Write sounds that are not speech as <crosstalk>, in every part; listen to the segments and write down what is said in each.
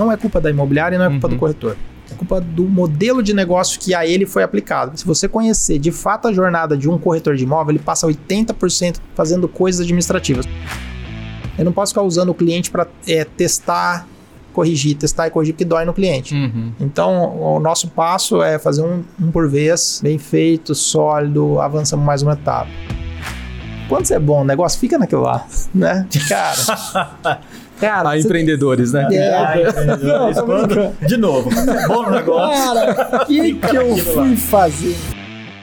Não é culpa da imobiliária e não é culpa Uhum. do corretor. É culpa do modelo de negócio que a ele foi aplicado. Se você conhecer de fato a jornada de um corretor de imóvel, ele passa 80% fazendo coisas administrativas. Eu não posso ficar usando o cliente para testar, corrigir, testar e corrigir, porque dói no cliente. Uhum. Então, o nosso passo é fazer um, um por vez, bem feito, sólido, avançamos mais uma etapa. Quando você é bom no negócio, fica naquilo lá, <laughs> né? Cara, <laughs> cara, você- empreendedores, né? <laughs> É, Ai, entendedores, Não, quando-. De novo, é bom negócio. cara, o que, que eu lá. fui fazer?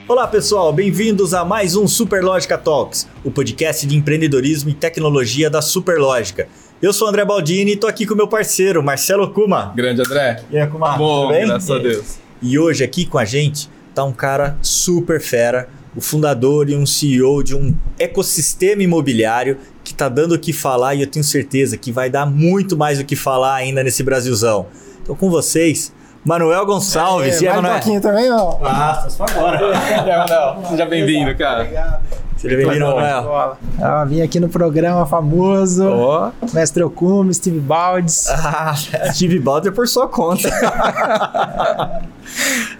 Olá pessoal, bem-vindos a mais um Superlógica Talks, o podcast de empreendedorismo e tecnologia da Superlógica. Eu sou o André Baldini e tô aqui com meu parceiro, Marcelo Kuma. Grande André. E aí, Kuma? Bom, tudo bem? graças a Deus. E hoje aqui com a gente tá um cara super fera, o fundador e um CEO de um ecossistema imobiliário que tá dando o que falar e eu tenho certeza que vai dar muito mais o que falar ainda nesse Brasilzão. Então com vocês, Manuel Gonçalves. e aí, mais um Manuel? pouquinho também, ó. Ah, só agora. <laughs> Seja bem-vindo, cara. Obrigado. Seja bem-vindo, Manuel. Ah, vim aqui no programa famoso, Ó, Mestre Okume, Steve Baldes. Ah, <laughs> Steve Balder por sua conta. <laughs>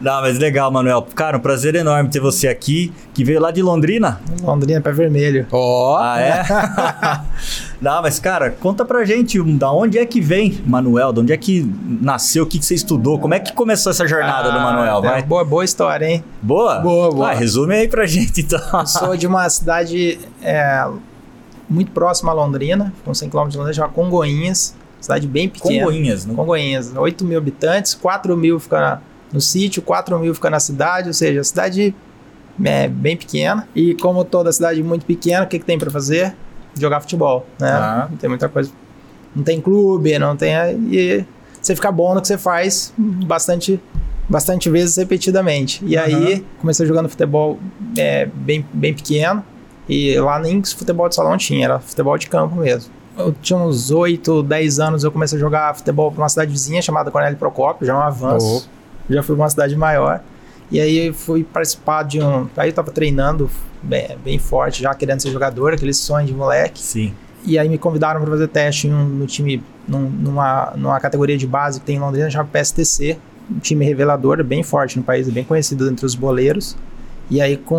Não, mas legal, Manuel. Cara, um prazer enorme ter você aqui, que veio lá de Londrina. Londrina, pé vermelho. ó. Ah, é? <laughs> Não, mas cara, conta pra gente, da onde é que vem Manuel? De onde é que nasceu? O que, que você estudou? Como é que começou essa jornada do Ah, Manuel? É, Vai. boa, boa história, hein? Boa? Boa, boa. Ah, resume aí pra gente, então. Eu sou de uma cidade é, muito próxima a Londrina, com 100 km de Londrina, chama Congoinhas. Cidade bem pequena. Congonhas, né? Congonhas, 8 mil habitantes, 4 mil fica no sítio, 4 mil fica na cidade, ou seja, cidade é bem pequena. E como toda cidade muito pequena, o que, que tem para fazer? Jogar futebol, né? Ah. Não tem muita coisa. Não tem clube, não tem. E você fica bom no que você faz bastante, bastante vezes repetidamente. E aí comecei jogando futebol é, bem, bem pequeno. E lá nem futebol de salão tinha, era futebol de campo mesmo. Eu tinha uns 8, 10 anos, eu comecei a jogar futebol para uma cidade vizinha chamada Cornélio Procópio, já é um avanço. Já fui pra uma cidade maior. E aí fui participar de um. Aí eu tava treinando bem, bem forte, já querendo ser jogador, aquele sonho de moleque. Sim. E aí me convidaram para fazer teste um- no time, num- numa, numa categoria de base que tem em Londrina, chama PSTC. Um time revelador, bem forte no país, bem conhecido entre os boleiros. E aí, com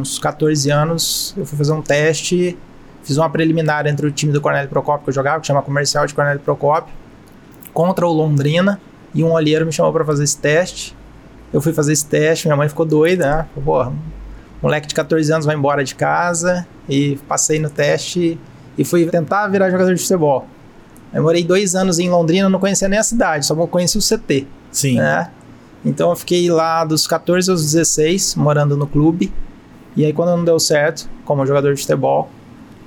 uns 14 anos, eu fui fazer um teste, fiz uma preliminar entre o time do Cornélio Procópio que eu jogava, que chama Comercial de Cornélio Procópio, contra o Londrina. E um olheiro me chamou para fazer esse teste. Eu fui fazer esse teste, minha mãe ficou doida, né? Pô, moleque de 14 anos vai embora de casa. E passei no teste e fui tentar virar jogador de futebol. Eu morei dois anos em Londrina, não conhecia nem a cidade, só conhecia o CT, Sim. né? Então eu fiquei lá dos 14 aos 16, morando no clube. E aí quando não deu certo, como jogador de futebol,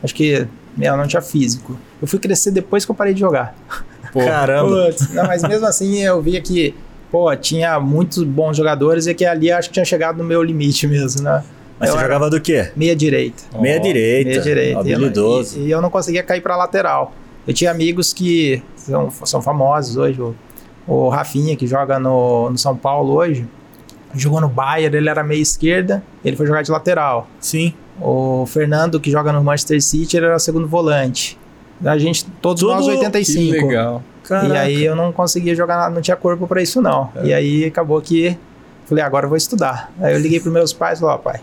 acho que eu não tinha físico. Eu fui crescer depois que eu parei de jogar. <laughs> Pô, Caramba. Putz, não, mas mesmo assim eu via que, pô, tinha muitos bons jogadores e que ali acho que tinha chegado no meu limite mesmo, né? Mas Eu você jogava do quê? Meia direita. Ó, Meia direita. Meia direita. Habilidoso. E, e eu não conseguia cair para lateral. Eu tinha amigos que são, são famosos hoje. O, o Rafinha, que joga no, no São Paulo hoje, jogou no Bayern, ele era meia esquerda, ele foi jogar de lateral. Sim. O Fernando, que joga no Manchester City, ele era segundo volante. A gente, todos Tudo- nós que 85. legal. Caraca. E aí eu não conseguia jogar, nada, não tinha corpo para isso não. É. E aí acabou que falei, agora eu vou estudar. Aí eu liguei para meus pais e falei, ó, pai,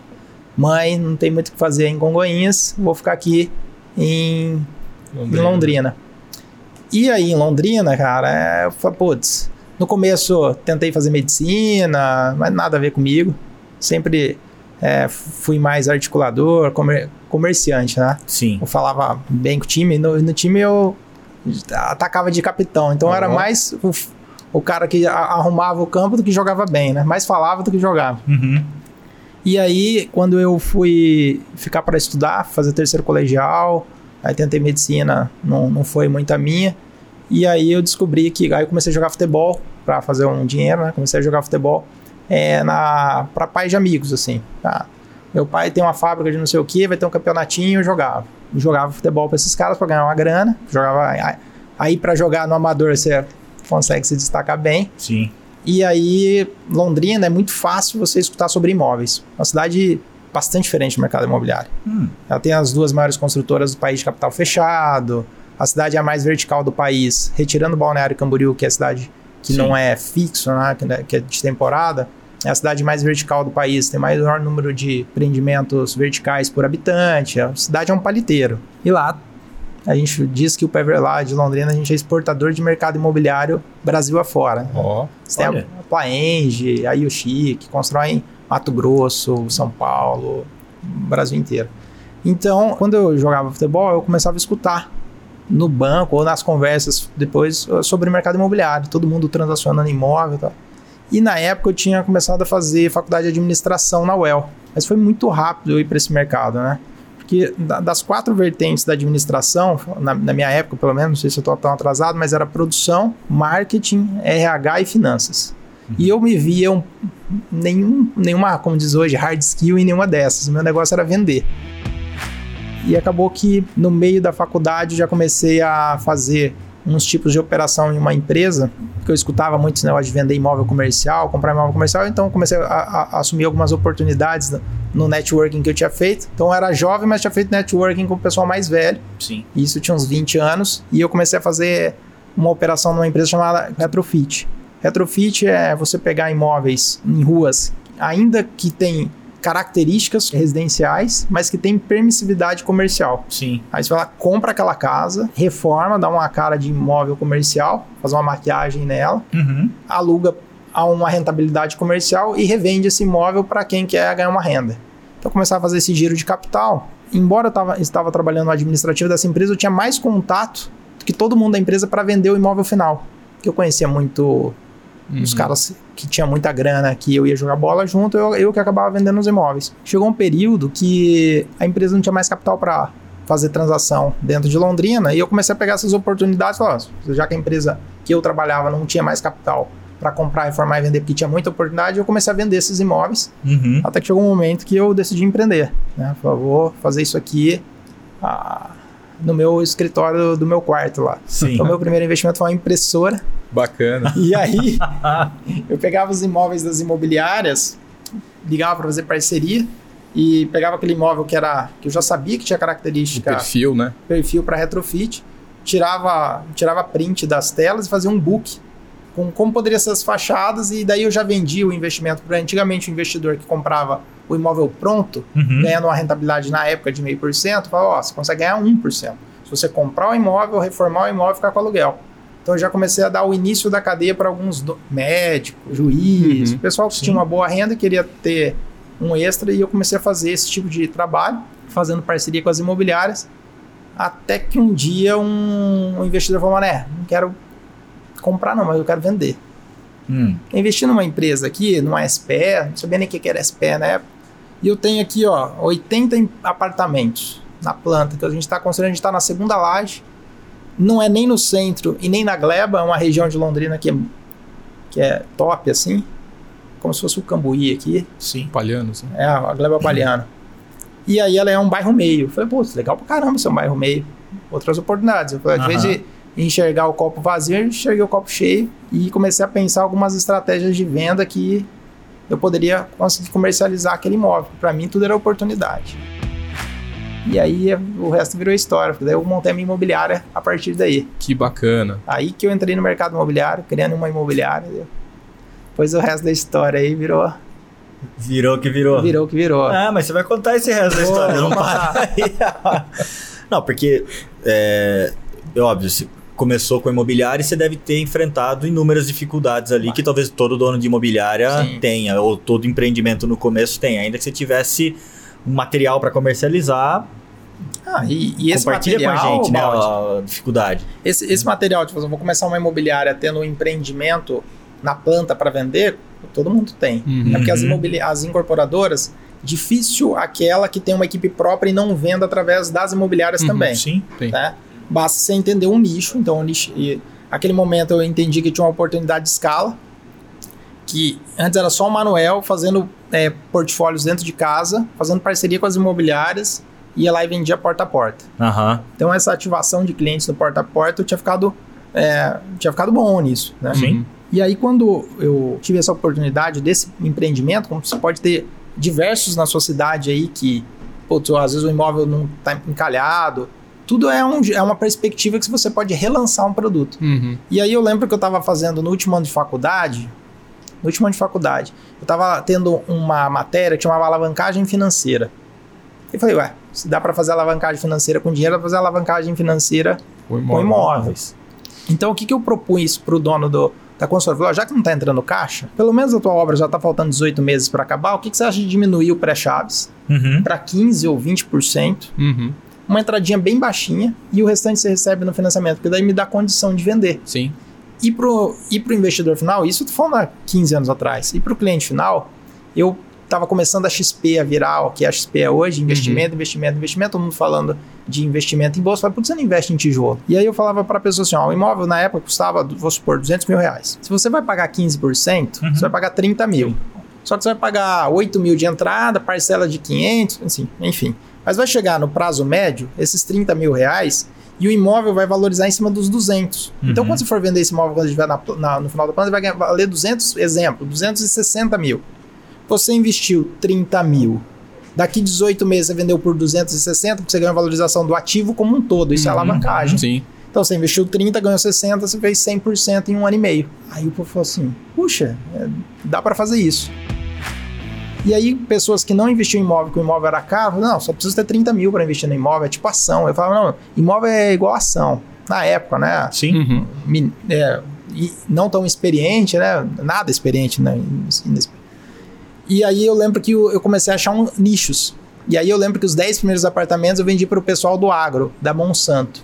mãe, não tem muito o que fazer em Congonhas, vou ficar aqui em, em Londrina. E aí em Londrina, cara, é, eu falei, putz, no começo tentei fazer medicina, mas nada a ver comigo. Sempre é, fui mais articulador, comer- comerciante, né? Sim. eu falava bem com o time. No, no time eu atacava de capitão. Então era Ó. mais o, o cara que a- arrumava o campo do que jogava bem, né? Mais falava do que jogava. Uhum. E aí, quando eu fui ficar para estudar, fazer terceiro colegial, aí tentei medicina, não, não foi muito a minha. E aí eu descobri que aí eu comecei a jogar futebol para fazer um dinheiro, né? Comecei a jogar futebol é, na para pais de amigos assim. Tá? Meu pai tem uma fábrica de não sei o que, vai ter um campeonatinho, eu jogava. Eu jogava futebol para esses caras para ganhar uma grana. Jogava aí- para jogar no amador você consegue se destacar bem. Sim. E aí, Londrina é muito fácil você escutar sobre imóveis. Uma cidade bastante diferente do mercado imobiliário. Hum. Ela tem as duas maiores construtoras do país de capital fechado, a cidade é a mais vertical do país, retirando Balneário Camboriú, que é a cidade que Sim. não é fixo, né, que- que é de temporada, é a cidade mais vertical do país, tem maior número de empreendimentos verticais por habitante, a cidade é um paliteiro. E lá a gente diz que o Pever lá de Londrina, a gente é exportador de mercado imobiliário Brasil afora. Ó. Você tem a, Plaenge, a Yoshi, que constroem Mato Grosso, São Paulo, Brasil inteiro. Então, quando eu jogava futebol, eu começava a escutar no banco ou nas conversas depois eh, sobre o mercado imobiliário, todo mundo transacionando imóvel e tal. E na época eu tinha começado a fazer faculdade de administração na UEL. Mas foi muito rápido eu ir para esse mercado, né? Porque da- das quatro vertentes da administração, na, na minha época pelo menos, não sei se eu estou tão atrasado, mas era produção, marketing, RH e finanças. E eu me via um, nenhum, nenhuma, como diz hoje, hard skill em nenhuma dessas. O meu negócio era vender. E acabou que no meio da faculdade já comecei a fazer uns tipos de operação em uma empresa, porque eu escutava muito esse negócio de vender imóvel comercial, comprar imóvel comercial, então comecei a, a- a assumir algumas oportunidades no- no networking que eu tinha feito. Então eu era jovem, mas tinha feito networking com o pessoal mais velho. Sim. Isso tinha uns 20 anos. E eu comecei a fazer uma operação numa empresa chamada Retrofit. Retrofit é você pegar imóveis em ruas, ainda que tem características residenciais, mas que tem permissividade comercial. Sim. Aí você vai lá, compra aquela casa, reforma, dá uma cara de imóvel comercial, faz uma maquiagem nela, Uhum. aluga a uma rentabilidade comercial e revende esse imóvel para quem quer ganhar uma renda. Então, eu começava a fazer esse giro de capital. Embora eu tava, estava trabalhando no administrativo dessa empresa, eu tinha mais contato do que todo mundo da empresa para vender o imóvel final. Que eu conhecia muito os Uhum. caras que tinham muita grana, que eu ia jogar bola junto, eu, eu que acabava vendendo os imóveis. Chegou um período que a empresa não tinha mais capital para fazer transação dentro de Londrina e eu comecei a pegar essas oportunidades, ó, já que a empresa que eu trabalhava não tinha mais capital para comprar, reformar e vender, porque tinha muita oportunidade, eu comecei a vender esses imóveis, Uhum. até que chegou um momento que eu decidi empreender, né? Falei, vou fazer isso aqui ah, no meu escritório do meu quarto lá. Sim. Então, meu primeiro investimento foi uma impressora Bacana. e aí, <laughs> eu pegava os imóveis das imobiliárias, ligava para fazer parceria e pegava aquele imóvel que era que eu já sabia que tinha O característica perfil, né? perfil para retrofit, tirava tirava print das telas e fazia um book com como poderiam ser as fachadas e daí eu já vendia o investimento para antigamente o investidor que comprava o imóvel pronto, Uhum. ganhando uma rentabilidade na época de meio por cento, falava, ó, você consegue ganhar 1%. Se você comprar o imóvel, reformar o imóvel e ficar com aluguel. Então eu já comecei a dar o início da cadeia para alguns do- médicos, juiz, Uhum. pessoal que Sim. tinha uma boa renda e queria ter um extra e eu comecei a fazer esse tipo de trabalho, fazendo parceria com as imobiliárias, até que um dia um, um investidor falou, mané, não quero comprar não, mas eu quero vender. Hum. Investi numa empresa aqui, numa SPE, não sabia nem o que que era SPE na época. E eu tenho aqui, ó, 80 em- apartamentos na planta que a gente está construindo, a gente está na segunda laje. Não é nem no centro e nem na Gleba, é uma região de Londrina que é, que é top, assim. Como se fosse o Cambuí aqui. Sim. Palhanos. né? É, a Gleba Palhana. E aí ela é um bairro meio. Eu falei, pô, legal pra caramba ser um bairro meio. Outras oportunidades. Eu falei, às vezes enxergar o copo vazio, eu enxerguei o copo cheio e comecei a pensar algumas estratégias de venda que eu poderia conseguir comercializar aquele imóvel. Para mim, tudo era oportunidade. E aí o resto virou história. porque Daí eu montei a minha imobiliária a partir daí. Que bacana. Aí que eu entrei no mercado imobiliário, criando uma imobiliária. Depois o resto da história aí virou, Virou que virou. virou que virou. Ah, mas você vai contar esse resto da história, não para aí. não, porque, é, é óbvio, você começou com imobiliária e você deve ter enfrentado inúmeras dificuldades ali que talvez todo dono de imobiliária Sim. tenha, ou todo empreendimento no começo tenha. Ainda que você tivesse um material para comercializar, Ah, e, e esse compartilha material, com a gente né, Baldi, a dificuldade. esse, esse material, tipo, eu vou começar uma imobiliária tendo um empreendimento na planta para vender, todo mundo tem. Uhum. É porque as, imobili- as incorporadoras, difícil aquela que tem uma equipe própria e não venda através das imobiliárias Uhum, também. Sim. Tem. né? Basta você entender um nicho. Então, nicho, e aquele momento eu entendi que tinha uma oportunidade de escala, que antes era só o Manuel fazendo é, portfólios dentro de casa, fazendo parceria com as imobiliárias, ia lá e vendia porta a porta. Aham. Então essa ativação de clientes no porta a porta eu tinha ficado, é, tinha ficado bom nisso, né? Sim. Uhum. E aí quando eu tive essa oportunidade desse empreendimento, como você pode ter diversos na sua cidade aí que, putz, às vezes o imóvel não está encalhado, tudo é, um, é uma perspectiva que você pode relançar um produto. Uhum. E aí eu lembro que eu estava fazendo no último ano de faculdade, no último ano de faculdade, eu estava tendo uma matéria que chamava alavancagem financeira. E falei, ué, se dá para fazer alavancagem financeira com dinheiro, dá pra fazer alavancagem financeira O com imóveis. Então o que, que eu propus para o dono do, da consultora? Falei, ó, já que não está entrando caixa, pelo menos a tua obra já está faltando 18 meses para acabar, o que, que você acha de diminuir o pré-chaves Uhum. para 15% ou 20%? Uhum. Uma entradinha bem baixinha e o restante você recebe no financiamento, porque daí me dá condição de vender. Sim. E pro, e pro investidor final, isso eu tô falando há 15 anos atrás, e pro cliente final, eu tava começando a XP a virar o que a XP é hoje, investimento, investimento, investimento, todo mundo falando de investimento em bolsa, falei, por que você não investe em tijolo? E aí eu falava pra pessoa assim, ó, o imóvel na época custava, vou supor, 200 mil reais. Se você vai pagar 15%, Uhum. você vai pagar 30 mil. Só que você vai pagar 8 mil de entrada, parcela de 500, assim, enfim. Mas vai chegar no prazo médio, esses 30 mil reais, e o imóvel vai valorizar em cima dos 200. Então, Uhum. quando você for vender esse imóvel quando estiver na- na- no final da planta, vai ganhar- valer 200, exemplo, 260 mil. Você investiu 30 mil. Daqui 18 meses você vendeu por 260, porque você ganhou a valorização do ativo como um todo. Isso é Uhum. alavancagem. Sim. Então você investiu 30, ganhou 60, você fez 100% em um ano e meio. Aí o povo falou assim: puxa, é, dá para fazer isso. E aí, pessoas que não investiam em imóvel, que o imóvel era caro, não, só precisa ter 30 mil para investir no imóvel, é tipo ação. Eu falava, não, imóvel é igual ação. Na época, né? Sim. Uhum. é, não tão experiente, né? Nada experiente, né? E aí eu lembro que eu eu comecei a achar um, nichos. E aí eu lembro que os 10 primeiros apartamentos eu vendi para o pessoal do agro, da Monsanto.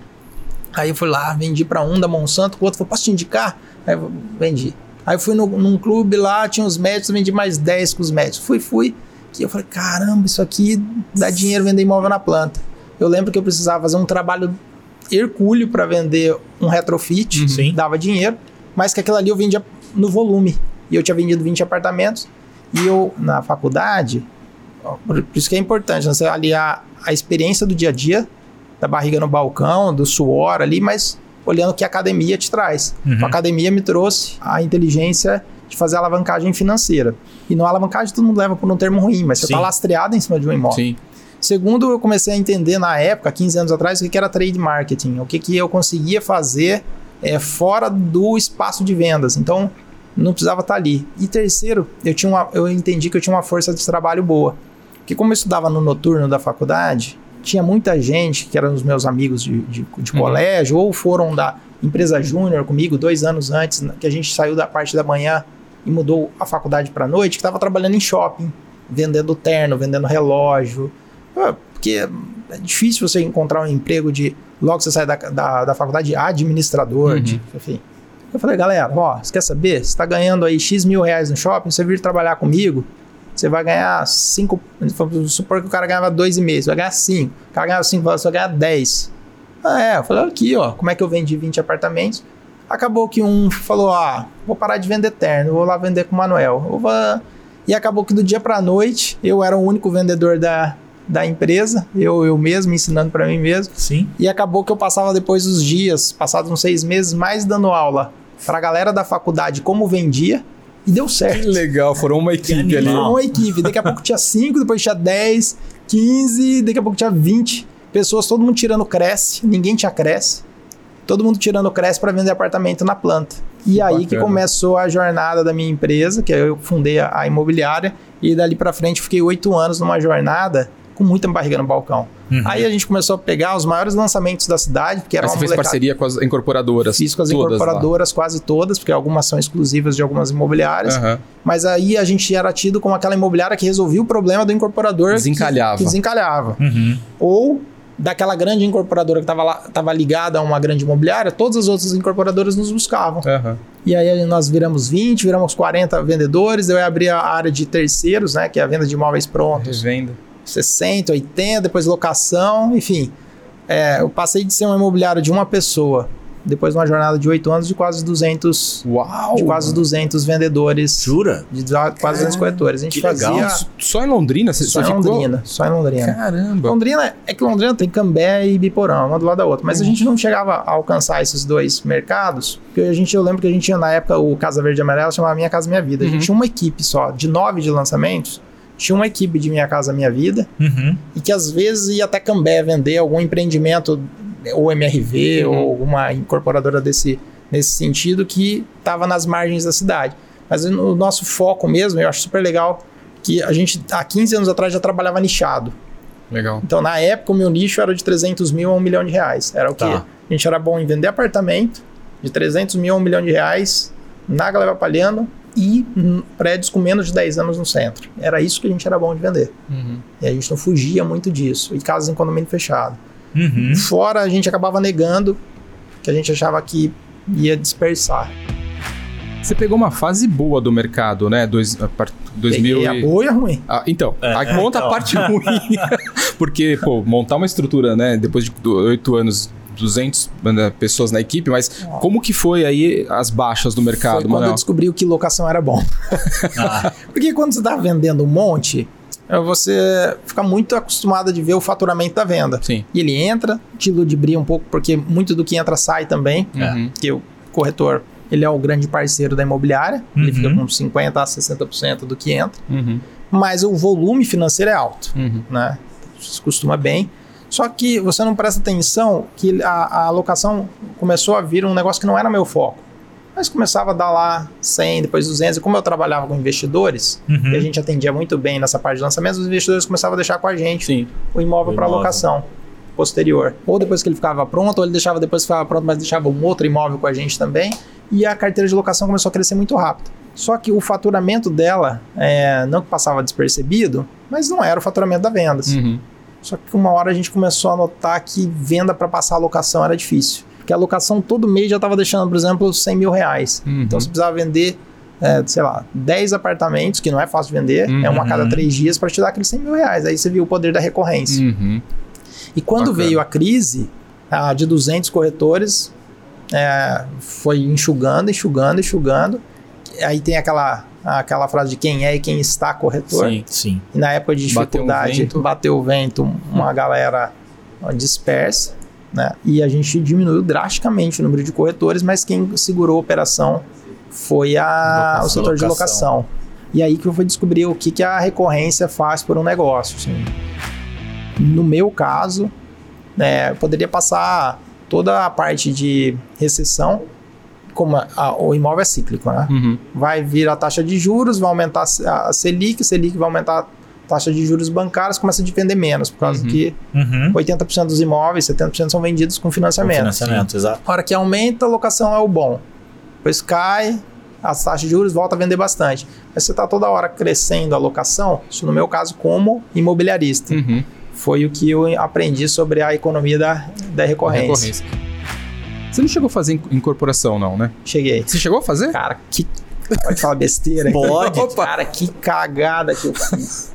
Aí eu fui lá, vendi para um da Monsanto, o outro falou, posso te indicar? Aí eu vendi. Aí eu fui no, num clube lá, tinha os médicos, vendi mais 10 com os médicos. Fui, fui. Que eu falei, caramba, isso aqui dá dinheiro vender imóvel na planta. Eu lembro que eu precisava fazer um trabalho hercúleo para vender um retrofit, Uhum. Dava dinheiro, mas que aquilo ali eu vendia no volume. E eu tinha vendido 20 apartamentos. E eu, na faculdade, por isso que é importante né, você aliar a experiência do dia a dia, da barriga no balcão, do suor ali, mas olhando o que a academia te traz. Uhum. A academia me trouxe a inteligência de fazer alavancagem financeira. E não alavancagem todo mundo leva por um termo ruim, mas você está lastreado em cima de um imóvel. Sim. Segundo, eu comecei a entender na época, 15 anos atrás, o que que era trade marketing, o que, que eu conseguia fazer é, fora do espaço de vendas. Então, não precisava estar ali. E terceiro, eu, tinha uma, eu entendi que eu tinha uma força de trabalho boa. Porque como eu estudava no noturno da faculdade, tinha muita gente que eram os meus amigos de, de, de Uhum. colégio, ou foram da empresa júnior comigo dois anos antes, que a gente saiu da parte da manhã e mudou a faculdade para noite, que estava trabalhando em shopping, vendendo terno, vendendo relógio. Ah, Porque é difícil você encontrar um emprego de. Logo que você sai da, da, da faculdade de administrador, Uhum. de, enfim. Eu falei, galera, ó, você quer saber? Você está ganhando aí X mil reais no shopping, você vir trabalhar comigo, você vai ganhar 5. Vamos supor que o cara ganhava 2,5, você vai ganhar 5. O cara ganhava 5, você vai ganhar 10. Ah, é, eu falei, aqui, ó, como é que eu vendi 20 apartamentos? Acabou que um falou, ah, vou parar de vender terno, vou lá vender com o Manuel. E acabou que do dia pra noite, eu era o único vendedor da, da empresa, eu, eu mesmo ensinando pra mim mesmo. Sim. E acabou que eu passava depois dos dias, passados uns seis meses, mais dando aula pra galera da faculdade como vendia, e deu Que certo. legal, foram uma equipe ali. animal. Uma equipe. Daqui a pouco tinha 5, depois tinha 10, 15, daqui a pouco tinha 20 pessoas, todo mundo tirando cresce, ninguém tinha cresce. Todo mundo tirando cresce para vender apartamento na planta. E aí que bacana. começou a jornada da minha empresa, que eu fundei a, a imobiliária, e dali para frente fiquei oito anos numa jornada com muita barriga no balcão. Uhum. Aí a gente começou a pegar os maiores lançamentos da cidade, porque era Aí uma você fez parceria com as incorporadoras. Fiz com as todas lá. incorporadoras quase todas, porque algumas são exclusivas de algumas imobiliárias. Aham. Mas aí a gente era tido como aquela imobiliária que resolvia o problema do incorporador. que- Desencalhava. Que, desencalhava. Uhum. Ou daquela grande incorporadora que estava ligada a uma grande imobiliária, todas as outras incorporadoras nos buscavam. Aham. E aí nós viramos 20, viramos 40 vendedores, eu abri a área de terceiros, né, que é a venda de imóveis prontos. Revenda. 60, 80, depois locação, enfim. É, eu passei de ser um imobiliário de uma pessoa, depois de uma jornada de 8 anos, de quase 200, Uau! de quase 200 vendedores, Jura? de quase 200 corretores. A gente que legal. fazia Só em Londrina? Você, só em ficou? Londrina, só em Londrina. Caramba. Londrina, é que Londrina tem Cambé e Biporã, uma do lado da outra. Mas a gente não chegava a alcançar esses dois mercados, porque a gente, eu lembro que a gente tinha na época o Casa Verde e Amarela, chamava Minha Casa Minha Vida. A gente Uhum. tinha uma equipe só, de nove de lançamentos, tinha uma equipe de Minha Casa Minha Vida, Uhum. e que às vezes ia até Cambé vender algum empreendimento ou MRV, Uhum. ou uma incorporadora desse, nesse sentido, que estava nas margens da cidade. Mas o nosso foco mesmo, eu acho super legal, que a gente, há 15 anos atrás, já trabalhava nichado. Legal. Então, na época, o meu nicho era de 300 mil a 1 milhão de reais. Era o quê? Tá. A gente era bom em vender apartamento de 300 mil a 1 milhão de reais na Galera Palhano e prédios com menos de 10 anos no centro. Era isso que a gente era bom de vender. Uhum. E a gente não fugia muito disso. E casas em condomínio fechado. Uhum. Fora, a gente acabava negando, que a gente achava que ia dispersar. Você pegou uma fase boa do mercado, né? Dois, a par- 2000 Peguei a e... boa e a ruim. Ah, então, É, aí conta então. a parte ruim. <laughs> Porque, pô, montar uma estrutura, né? Depois de oito anos, 200 né, pessoas na equipe, mas como que foi aí as baixas do mercado, Foi quando eu Manuel? descobri que locação era bom. <laughs> Ah, Porque quando você está vendendo um monte, é, você fica muito acostumado de ver o faturamento da venda. Sim. E ele entra, te ludibria um pouco, porque muito do que entra sai também. Uhum. Porque o corretor, ele é o grande parceiro da imobiliária. Ele Uhum. fica com 50% a 60% do que entra. Uhum. Mas o volume financeiro é alto, Uhum. né? Se costuma bem. Só que você não presta atenção que a, a alocação começou a vir um negócio que não era meu foco. Mas começava a dar lá 100, depois 200. E como eu trabalhava com investidores, Uhum. e a gente atendia muito bem nessa parte de lançamento, os investidores começavam a deixar com a gente Sim. o imóvel para imóvel. locação posterior. Ou depois que ele ficava pronto, ou ele deixava depois que ficava pronto, mas deixava um outro imóvel com a gente também. E a carteira de locação começou a crescer muito rápido. Só que o faturamento dela, é, não que passava despercebido, mas não era o faturamento da vendas. Uhum. Só que uma hora a gente começou a notar que venda para passar a locação era difícil. Porque a locação todo mês já estava deixando, por exemplo, 100 mil reais. Uhum. Então você precisava vender, é, sei lá, 10 apartamentos, que não é fácil de vender, Uhum. é uma a cada três dias para te dar aqueles 100 mil reais. Aí você viu o poder da recorrência. Uhum. E quando Bacana. veio a crise, a de 200 corretores é, foi enxugando, enxugando, enxugando. Aí tem aquela, aquela frase de quem é e quem está corretor. Sim. sim. E na época de Bateu um dificuldade, vento. bateu o vento, uma galera dispersa, né? E a gente diminuiu drasticamente o número de corretores, mas quem segurou a operação foi a, Locação. o setor de Locação. locação. E aí que eu fui descobrir o que, que a recorrência faz por um negócio. assim. No meu caso, né, eu poderia passar toda a parte de recessão, como a- a- o imóvel é cíclico, né? Uhum. vai vir a taxa de juros, vai aumentar a a Selic, Selic vai aumentar a taxa de juros bancários, começa a vender menos, por causa Uhum. que Uhum. 80% dos imóveis, 70% são vendidos com Com financiamento. Financiamento, exato. A hora que aumenta, a locação é o bom. Depois cai, as taxas de juros voltam a vender bastante. Mas você está toda hora crescendo a locação, isso no meu caso como imobiliarista. Uhum. Foi o que eu aprendi sobre a economia da, da recorrência. Recorrência. Você não chegou a fazer in- incorporação, não, né? Cheguei. Você chegou a fazer? Cara, que. Pode falar besteira? Pode. <laughs> Opa. Cara, que cagada que eu fiz.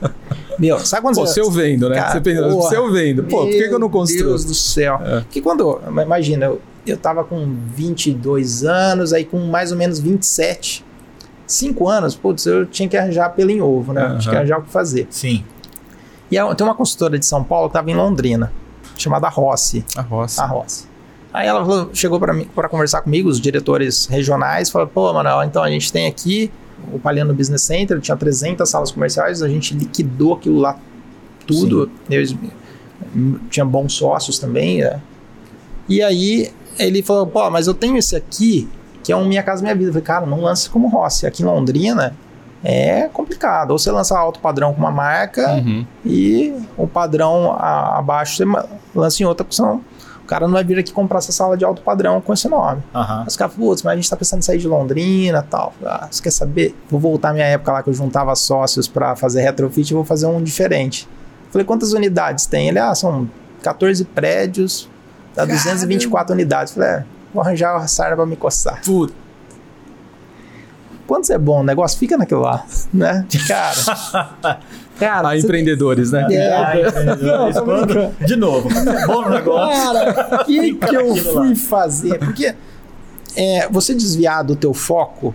Meu, sabe quando Pô, você. eu vendo, né? Cara, você pensa, porra. se eu vendo, pô, por que, que eu não construo? Meu Deus do céu. É. Porque quando. Imagina, eu, eu tava com 22 anos, aí com mais ou menos 27. 5 anos, putz, eu tinha que arranjar pelo em ovo, né? Aham. Tinha que arranjar o que fazer. Sim. E tem uma consultora de São Paulo que tava em Londrina, chamada Rossi. A roça. A Rossi. Aí ela chegou para mim para conversar comigo, os diretores regionais, falou: pô, Manuel, então a gente tem aqui o Palhano Business Center, tinha 300 salas comerciais, a gente liquidou aquilo lá tudo. Eles, tinha bons sócios também. né? E aí ele falou: pô, mas eu tenho esse aqui, que é um Minha Casa Minha Vida. Eu falei: cara, não lance como Rossi. Aqui em Londrina é complicado. Ou você lança alto padrão com uma marca Uhum. e o padrão a- abaixo você lança em outra, porque senão o cara não vai vir aqui comprar essa sala de alto padrão com esse nome. Aham. Aí Os caras putz, mas a gente tá pensando em sair de Londrina e tal. Ah, você quer saber? Vou voltar à minha época lá que eu juntava sócios para fazer retrofit e vou fazer um diferente. Falei, quantas unidades tem? Ele, ah, são 14 prédios, dá 224 unidades. Falei, é, vou arranjar a sarna pra me coçar. Puta. Quando você é bom o negócio, fica naquilo lá, né? Cara, <laughs> cara, você- empreendedores, né? É? Não, tô brincando. De novo, é bom no negócio. Cara, o que, que eu fui lá. fazer? Porque é, você desviar do teu foco,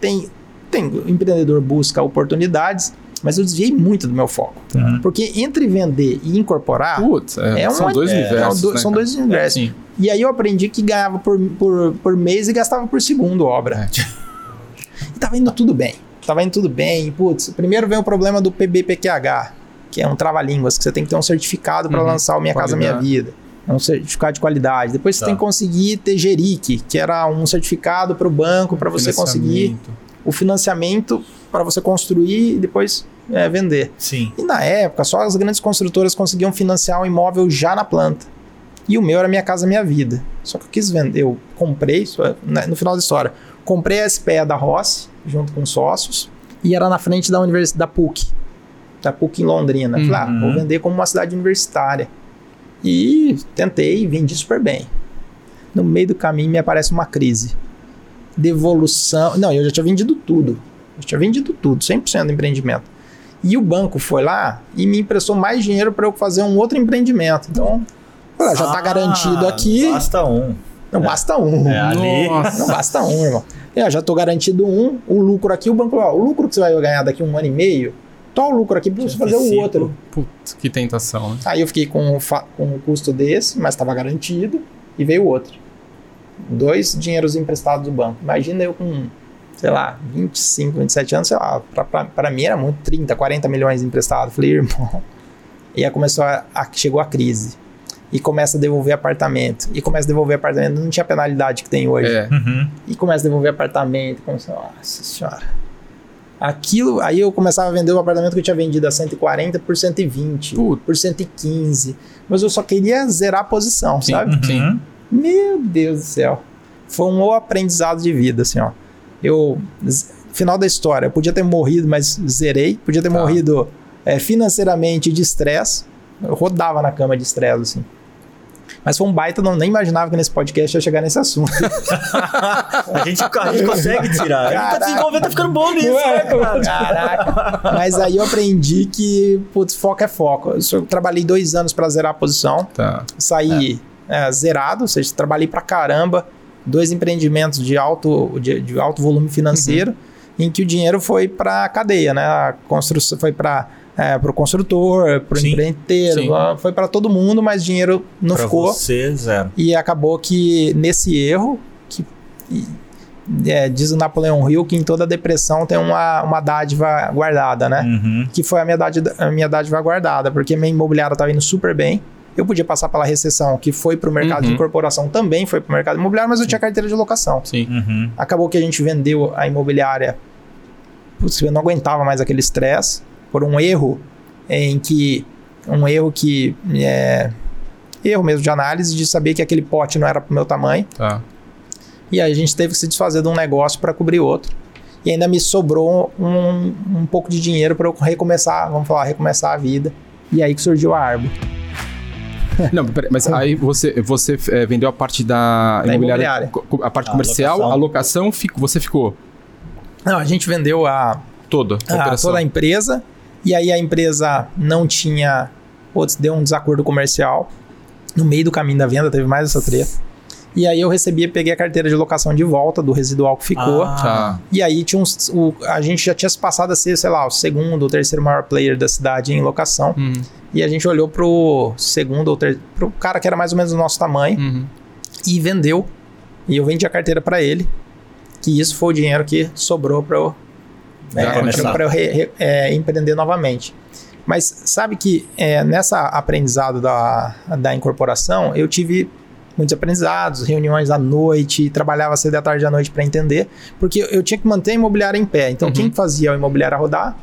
tem, tem o empreendedor busca oportunidades, mas eu desviei muito do meu foco. Uhum. Porque entre vender e incorporar, Putz, é, É são uma- dois é, universos. são do- né, são dois universos. Sim. e aí eu aprendi que ganhava por, por, por mês e gastava por segundo obra. Tava indo tudo bem. Tava indo tudo bem. Putz, primeiro vem o problema do PBPQH, que é um trava-línguas, que você tem que ter um certificado para Uhum. lançar o Minha Casa Minha. Vida. É um certificado de qualidade. Depois você Tá. tem que conseguir ter GERIC, que era um certificado para o banco para você conseguir o financiamento para você construir e depois é, vender. Sim. E na época, só as grandes construtoras conseguiam financiar um imóvel já na planta. E o meu era Minha Casa Minha Vida. Só que eu quis vender, eu comprei, é, né, no final da história, comprei a SPE da Rossi, junto com sócios, e era na frente da universidade da PUC, da PUC em Londrina. Falei, ah, Uhum. vou vender como uma cidade universitária. E tentei, vendi super bem. No meio do caminho me aparece uma crise. Devolução. Não, eu já tinha vendido tudo. Eu tinha vendido tudo, 100% do empreendimento. E o banco foi lá e me emprestou mais dinheiro para eu fazer um outro empreendimento. Então, ah, já está Ah, garantido aqui. Basta um. Não basta um. É, ali. Não basta um, irmão. Eu já tô garantido um, o lucro aqui, o banco, ó, o lucro que você vai ganhar daqui a um ano e meio, tó o lucro aqui pra você fazer o outro. Putz, que tentação, né? Aí eu fiquei com, com o custo desse, mas estava garantido, e veio o outro. Dois dinheiros emprestados do banco. Imagina eu com, sei lá, 25, 27 anos, sei lá, pra, pra, pra mim era muito 30, 40 milhões emprestados. Falei, irmão. E aí começou a, a- chegou a crise. E começa a devolver apartamento. E começa a devolver apartamento. Não tinha penalidade que tem hoje É. Uhum. e começa a devolver apartamento. Começa, nossa senhora. Aquilo, aí eu começava a vender o apartamento que eu tinha vendido a 140 por 120, Putz. por 115. Mas eu só queria zerar a posição, Sim. sabe? Sim. Uhum. Meu Deus do céu. Foi um aprendizado de vida, assim, ó. Eu, final da história, eu podia ter morrido, mas zerei. Podia ter Tá. morrido é, financeiramente de estresse. Eu rodava na cama de estresse, assim. Mas foi um baita, não nem imaginava que nesse podcast ia chegar nesse assunto. <laughs> A, gente, a gente consegue tirar. A gente tá desenvolvendo, tá ficando bom nisso, né, cara? Caraca. Mas aí eu aprendi que, putz, foco é foco. Eu trabalhei dois anos pra zerar a posição. Tá. Saí é, zerado, ou seja, trabalhei pra caramba. Dois empreendimentos de alto, de, de alto volume financeiro, em que o dinheiro foi pra cadeia, né? A construção foi para é, pro construtor, pro Sim. empreiteiro, Sim. foi pra todo mundo, mas dinheiro não pra ficou. você, zero. E acabou que nesse erro, que é, diz o Napoleão Hill que em toda depressão tem uma, uma dádiva guardada, né? Uhum. Que foi a minha, dádiva, a minha dádiva guardada, porque minha imobiliária estava indo super bem. Eu podia passar pela recessão, que foi para o mercado de Uhum. incorporação, também foi para o mercado imobiliário, mas eu tinha carteira de locação. Sim. Uhum. Acabou que a gente vendeu a imobiliária, putz, eu não aguentava mais aquele estresse, por um erro em que. Um erro que. É, erro mesmo de análise, de saber que aquele pote não era pro meu tamanho. Tá. E aí a gente teve que se desfazer de um negócio para cobrir outro. E ainda me sobrou um, um pouco de dinheiro para eu recomeçar, vamos falar, recomeçar a vida. E aí que surgiu a árvore. <laughs> Não, peraí, mas aí você, você é, vendeu a parte da, Da imobiliária, imobiliária. a parte A comercial, alocação. a locação, fico- você ficou Não, a gente vendeu a, toda a a- operação. toda a empresa. E aí a empresa não tinha. Putz, deu um desacordo comercial. No meio do caminho da venda, teve mais essa treta. E aí eu recebi, peguei a carteira de locação de volta do residual que ficou. Ah, Tá. E aí tinha uns, o- a gente já tinha se passado a ser, sei lá, o segundo ou terceiro maior player da cidade em locação. Uhum, E a gente olhou pro segundo ou terceiro, pro cara que era mais ou menos do nosso tamanho uhum. e vendeu. E eu vendi a carteira para ele. Que isso foi o dinheiro que sobrou para Já é, começar. pra eu re- re- é, empreender novamente. Mas sabe que é, nessa aprendizado da, da incorporação, eu tive muitos aprendizados, reuniões à noite, trabalhava cedo à tarde à noite para entender, porque eu tinha que manter a imobiliária em pé. Então, Uhum. quem fazia a imobiliária rodar?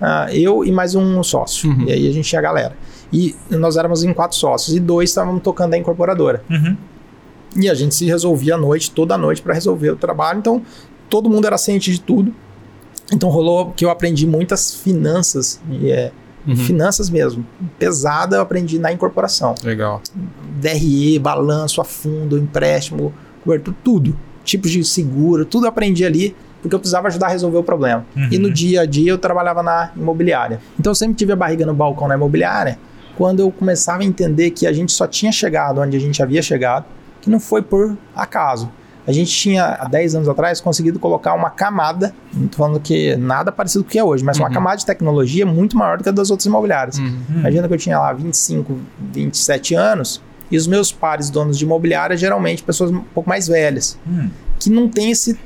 Ah, eu e mais um sócio. Uhum. E aí a gente tinha a galera. E nós éramos em quatro sócios, e dois estávamos tocando a incorporadora. Uhum. E a gente se resolvia à noite, toda noite, para resolver o trabalho. Então, todo mundo era ciente de tudo. Então, rolou que eu aprendi muitas finanças, e é, Uhum. finanças mesmo. Pesada, eu aprendi na incorporação. Legal. DRE, balanço, a fundo, empréstimo, cobertura, tudo. Tipos de seguro, tudo eu aprendi ali, porque eu precisava ajudar a resolver o problema. Uhum. E no dia a dia eu trabalhava na imobiliária. Então eu sempre tive a barriga no balcão na imobiliária, quando eu começava a entender que a gente só tinha chegado onde a gente havia chegado, que não foi por acaso. A gente tinha, há 10 anos atrás, conseguido colocar uma camada, não tô falando que nada parecido com o que é hoje, mas uma Uhum. camada de tecnologia muito maior do que a das outras imobiliárias. Uhum. Imagina que eu tinha lá 25, 27 anos, e os meus pares donos de imobiliária, geralmente pessoas um pouco mais velhas, Hum. que não tem esse,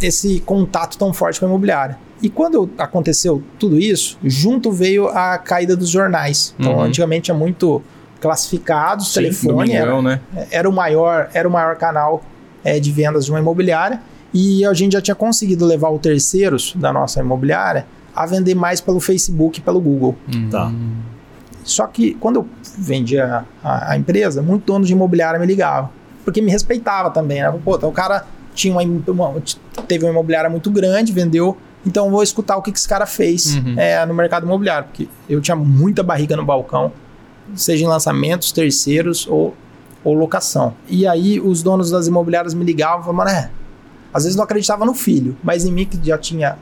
esse contato tão forte com a imobiliária. E quando aconteceu tudo isso, junto veio a caída dos jornais. Então, Uhum. antigamente tinha muito classificados, Sim, telefone, era, né? era o maior, era o maior canal é, de vendas de uma imobiliária e a gente já tinha conseguido levar o terceiros da nossa imobiliária a vender mais pelo Facebook e pelo Google. Tá. Só que quando eu vendia a, a empresa, muito dono de imobiliária me ligava. Porque me respeitava também, né? Pô, então o cara tinha uma, uma- teve uma imobiliária muito grande, vendeu. Então eu vou escutar o que, que esse cara fez Uhum. é, no mercado imobiliário. Porque eu tinha muita barriga no balcão, seja em lançamentos, terceiros ou, ou locação. E aí os donos das imobiliárias me ligavam e falavam, mano, é, às vezes não acreditava no filho, mas em mim que já tinha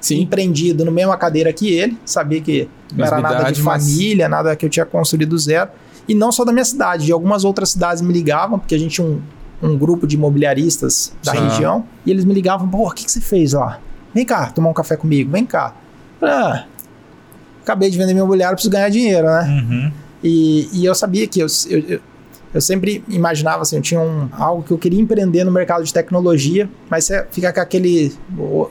Sim. empreendido no mesma cadeira que ele, sabia que não era nada de mas- família, nada que eu tinha construído do zero. E não só da minha cidade, de algumas outras cidades me ligavam, porque a gente tinha um, um grupo de imobiliaristas da Sim. região, e eles me ligavam, pô, o que, que você fez lá? Vem cá, tomar um café comigo, vem cá. Ah, acabei de vender meu imobiliário, preciso ganhar dinheiro, né? Uhum. E, e eu sabia que eu, eu, eu, sempre imaginava assim, eu tinha um, algo que eu queria empreender no mercado de tecnologia, mas você fica com aquele.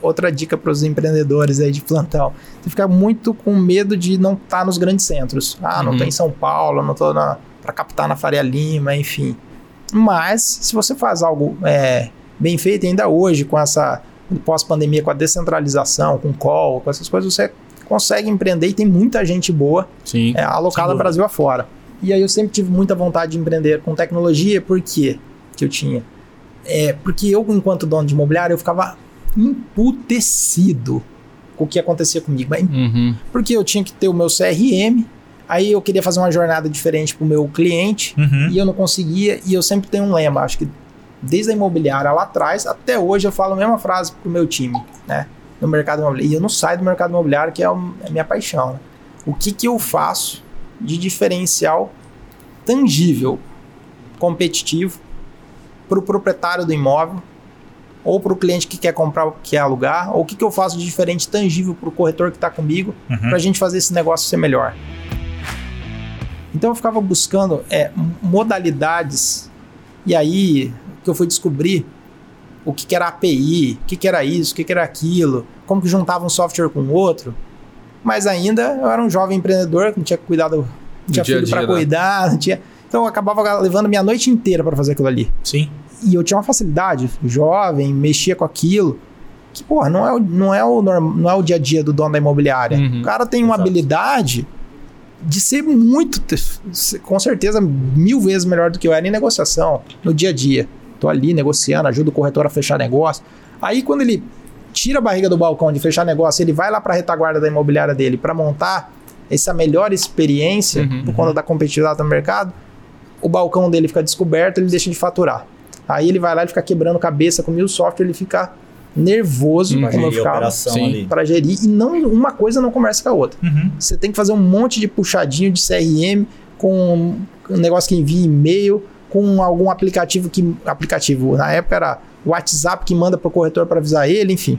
Outra dica para os empreendedores aí de plantão. Você fica muito com medo de não estar nos grandes centros. Ah, não Uhum. tô em São Paulo, não tô para captar na Faria Lima, enfim. Mas se você faz algo é, bem feito, ainda hoje, com essa pós-pandemia, com a descentralização, com call, com essas coisas, você consegue empreender e tem muita gente boa Sim. é, alocada. Brasil afora. E aí eu sempre tive muita vontade de empreender com tecnologia, por quê que eu tinha? É, porque eu, enquanto dono de imobiliário, eu ficava emputecido com o que acontecia comigo. Mas Uhum. Porque eu tinha que ter o meu CRM, aí eu queria fazer uma jornada diferente para o meu cliente, Uhum. e eu não conseguia, e eu sempre tenho um lema, acho que desde a imobiliária lá atrás, até hoje eu falo a mesma frase pro meu time, né? No mercado imobiliário. E eu não saio do mercado imobiliário, que é o- é a minha paixão. Né? O que, que eu faço de diferencial tangível, competitivo, para o proprietário do imóvel, ou para o cliente que quer comprar ou quer alugar, ou o que, que eu faço de diferente tangível para o corretor que está comigo, Uhum. para a gente fazer esse negócio ser melhor. Então eu ficava buscando é, modalidades, e aí que eu fui descobrir o que, que era API, o que, que era isso, o que, que era aquilo, como que juntava um software com o outro. Mas ainda eu era um jovem empreendedor que não tinha cuidado, não tinha dia filho para né? cuidar, não tinha. Então eu acabava levando minha noite inteira para fazer aquilo ali. Sim. E eu tinha uma facilidade, jovem, mexia com aquilo. Que, porra, não é, o- não, é o não é o dia a dia do dono da imobiliária. Uhum. O cara tem uma Exato. habilidade de ser muito, com certeza, mil vezes melhor do que eu era em negociação, no dia a dia. Tô ali negociando, ajudo o corretor a fechar negócio. Aí quando ele tira a barriga do balcão de fechar negócio, ele vai lá para a retaguarda da imobiliária dele para montar essa melhor experiência Uhum. por conta da competitividade no mercado, o balcão dele fica descoberto, ele deixa de faturar. Aí ele vai lá e fica quebrando cabeça com mil software, ele fica nervoso. Pra como eu ficava, para gerir, e não uma coisa não conversa com a outra. Uhum. Você tem que fazer um monte de puxadinho de CRM com um negócio que envia e-mail, com algum aplicativo que. Aplicativo, na época era WhatsApp que manda pro corretor para avisar ele, enfim.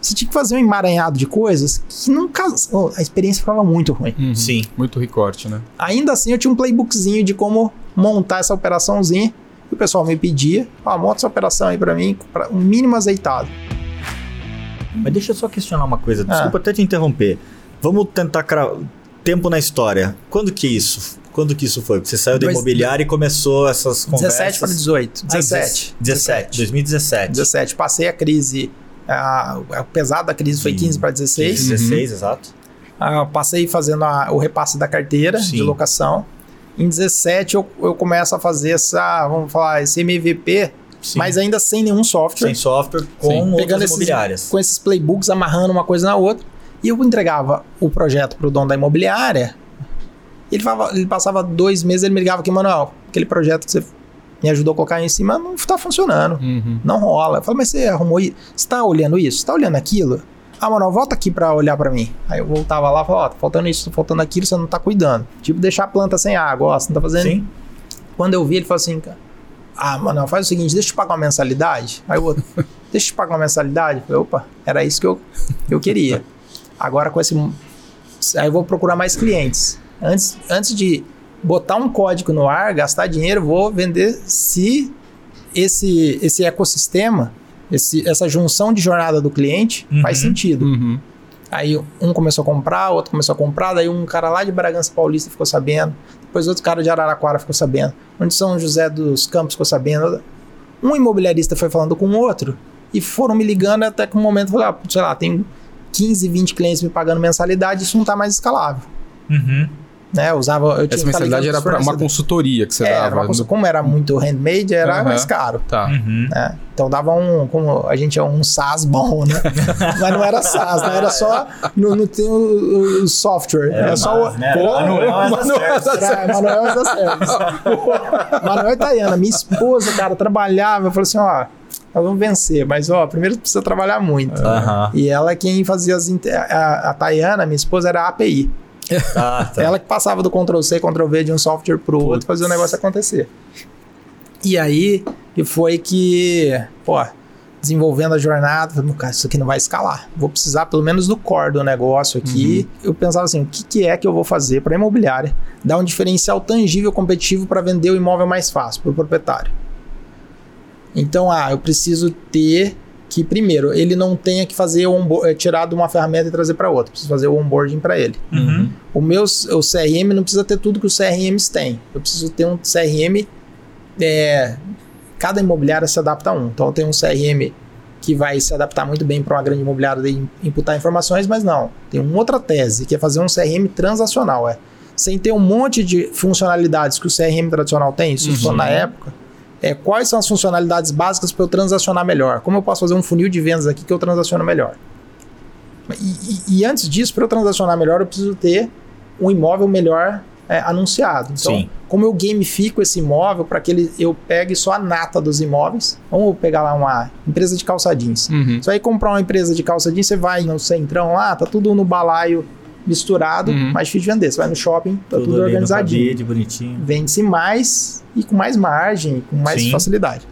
Você tinha que fazer um emaranhado de coisas que não cas- oh, A experiência ficava muito ruim. Uhum. Sim. Muito recorte, né? Ainda assim, eu tinha um playbookzinho de como montar essa operaçãozinha. E o pessoal me pedia, ó, monta essa operação aí para mim, pra um mínimo azeitado. Mas deixa eu só questionar uma coisa. Ah. Desculpa até te interromper. Vamos tentar cra... tempo na história. Quando que isso? Quando que isso foi? Você saiu da imobiliária e começou essas conversas. 17 para 18. Ah, 17. 17. 2017. 17. Passei a crise. A, a pesada da crise foi Sim. 15 para 16. 16, exato. Ah, passei fazendo a- o repasse da carteira Sim. de locação. Em 17 eu, eu começo a fazer essa, vamos falar, esse MVP, Sim. mas ainda sem nenhum software. Sem software com Sim. outras esses- imobiliárias. com esses playbooks, amarrando uma coisa na outra. E eu entregava o projeto pro dono da imobiliária. Ele, falava- ele passava dois meses, ele me ligava aqui, Manuel, aquele projeto que você me ajudou a colocar em cima não está funcionando. Uhum. Não rola. Eu falei, mas você arrumou isso? Você tá olhando isso? Você tá olhando aquilo? Ah, Manuel, volta aqui pra olhar pra mim. Aí eu voltava lá e falava, ó, tá faltando isso, tá faltando aquilo, você não tá cuidando. Tipo, deixar a planta sem água, ó, você não tá fazendo. Sim. Quando eu vi, ele falou assim, ah, Manuel, faz o seguinte, deixa eu te pagar uma mensalidade. Aí o outro, deixa eu <laughs> te pagar uma mensalidade. Eu falei, opa, era isso que eu, eu queria. Agora com esse. Aí eu vou procurar mais clientes. Antes, antes de botar um código no ar, gastar dinheiro, vou vender se esse, esse ecossistema, esse, essa junção de jornada do cliente Uhum. faz sentido. Uhum. Aí um começou a comprar, outro começou a comprar, daí um cara lá de Bragança Paulista ficou sabendo, depois outro cara de Araraquara ficou sabendo, onde São José dos Campos ficou sabendo. Um imobiliarista foi falando com o outro e foram me ligando até que um momento, falei, ah, sei lá, tem 15, 20 clientes me pagando mensalidade, isso não está mais escalável. Uhum. Né, eu usava, eu Essa mensalidade era para uma consultoria que você é, dava. Era como era muito handmade, era Uhum. mais caro. Tá. Uhum. né? Então dava um, como a gente é um SaaS bom, né? <laughs> Mas não era SaaS, né? Era só no tem o, o software, era, só o né? Pô, Manuel as Manuel era Manuel as a Service. Manuel Tayana, minha esposa, cara, trabalhava, falou assim, ó, nós vamos vencer, mas ó, primeiro precisa trabalhar muito. Aham. E ela é quem fazia as a, a Tayana, minha esposa era a API. Ah, tá. Ela que passava do Ctrl C, Ctrl V de um software pro outro, fazia o negócio acontecer. E aí, que foi que, pô, desenvolvendo a jornada, falei, cara, isso aqui não vai escalar. Vou precisar pelo menos do core do negócio aqui. Eu pensava assim, o que, que é que eu vou fazer para imobiliária? Dar um diferencial tangível, competitivo para vender o imóvel mais fácil para o proprietário. Então, ah, eu preciso ter que, primeiro, ele não tenha que fazer onbo- eh, tirar de uma ferramenta e trazer para outra. Preciso fazer o onboarding para ele. Uhum. O meu o CRM não precisa ter tudo que os CRMs têm. Eu preciso ter um CRM. é, cada imobiliária se adapta a um. Então, eu tenho um CRM que vai se adaptar muito bem para uma grande imobiliária de imputar informações, mas não. Tem uma outra tese, que é fazer um CRM transacional. É, sem ter um monte de funcionalidades que o CRM tradicional tem, isso foi na época. É, quais são as funcionalidades básicas para eu transacionar melhor? Como eu posso fazer um funil de vendas aqui que eu transaciono melhor? E, e- e antes disso, para eu transacionar melhor, eu preciso ter um imóvel melhor é, anunciado. Então, Sim. como eu gamifico esse imóvel para que ele, eu pegue só a nata dos imóveis? Vamos pegar lá uma empresa de calça jeans. Uhum. Você vai comprar uma empresa de calça jeans, você vai no centrão lá, tá tudo no balaio misturado, Uhum. mais difícil de vender. Você vai no shopping, tá tudo, no organizadinho cabide, bonitinho. vende-se mais e com mais margem, com mais Sim. facilidade.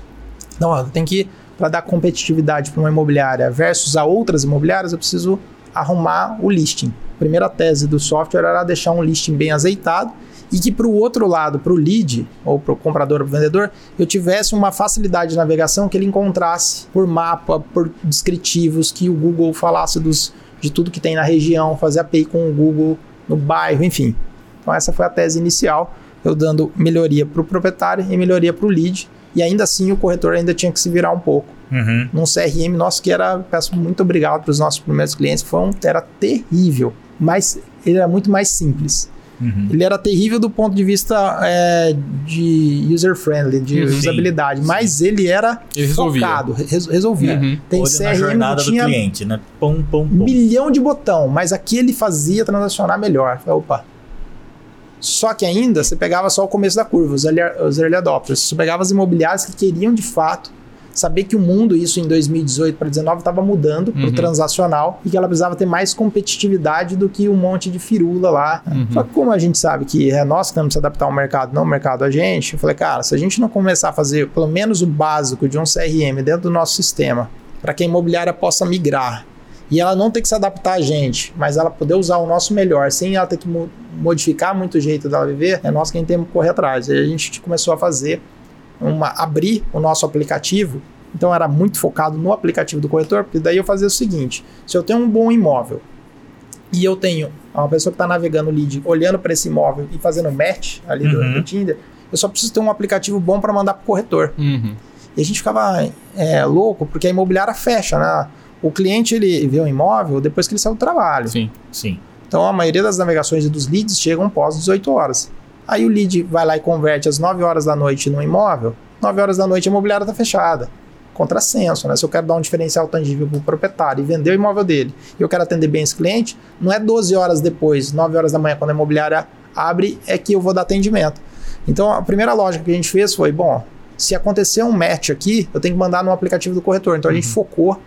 Então, ó, tem que, para dar competitividade para uma imobiliária versus a outras imobiliárias, eu preciso arrumar o listing. A primeira tese do software era deixar um listing bem azeitado e que para o outro lado, para o lead, ou para o comprador ou para o vendedor, eu tivesse uma facilidade de navegação que ele encontrasse por mapa, por descritivos, que o Google falasse dos, de tudo que tem na região, fazer API com o Google no bairro, enfim. Então essa foi a tese inicial, eu dando melhoria para o proprietário e melhoria para o lead, e ainda assim o corretor ainda tinha que se virar um pouco. Uhum. Num CRM nosso que era, peço muito obrigado para os nossos primeiros clientes, que foi um, era terrível, mas ele era muito mais simples. Uhum. Ele era terrível do ponto de vista é, de user-friendly, de Sim, usabilidade, mas ele era Ele resolvia. focado, res- resolvia. Uhum. Tem Olho na CRM jornada que tinha do cliente, né? Pum, pum, pum. milhão de botão, mas aqui ele fazia transacionar melhor. Falei, Opa. Só que ainda você pegava só o começo da curva, os early, os early adopters. Você pegava as imobiliárias que queriam de fato saber que o mundo, isso em 2018 para 2019, estava mudando para Uhum. o transacional e que ela precisava ter mais competitividade do que um monte de firula lá. Uhum. Só que como a gente sabe que é nós que temos que se adaptar ao mercado, não o mercado a gente, eu falei, cara, se a gente não começar a fazer pelo menos o básico de um CRM dentro do nosso sistema, para que a imobiliária possa migrar e ela não ter que se adaptar a gente, mas ela poder usar o nosso melhor, sem ela ter que mo- modificar muito o jeito dela viver, é nós quem temos que correr atrás. E a gente começou a fazer uma abrir o nosso aplicativo. Então era muito focado no aplicativo do corretor, porque daí eu fazia o seguinte: se eu tenho um bom imóvel e eu tenho uma pessoa que está navegando o lead, olhando para esse imóvel e fazendo match ali do, Uhum. do Tinder, eu só preciso ter um aplicativo bom para mandar para o corretor. Uhum. E a gente ficava é, louco porque a imobiliária fecha, né? O cliente ele vê o imóvel depois que ele saiu do trabalho. Sim. Sim. Então a maioria das navegações e dos leads chegam pós 18 horas. Aí o lead vai lá e converte às 9 horas da noite no imóvel, 9 horas da noite a imobiliária está fechada. Contrassenso, né? Se eu quero dar um diferencial tangível para o proprietário e vender o imóvel dele e eu quero atender bem esse cliente, não é 12 horas depois, 9 horas da manhã, quando a imobiliária abre, é que eu vou dar atendimento. Então a primeira lógica que a gente fez foi: bom, se acontecer um match aqui, eu tenho que mandar no aplicativo do corretor. Então a gente focou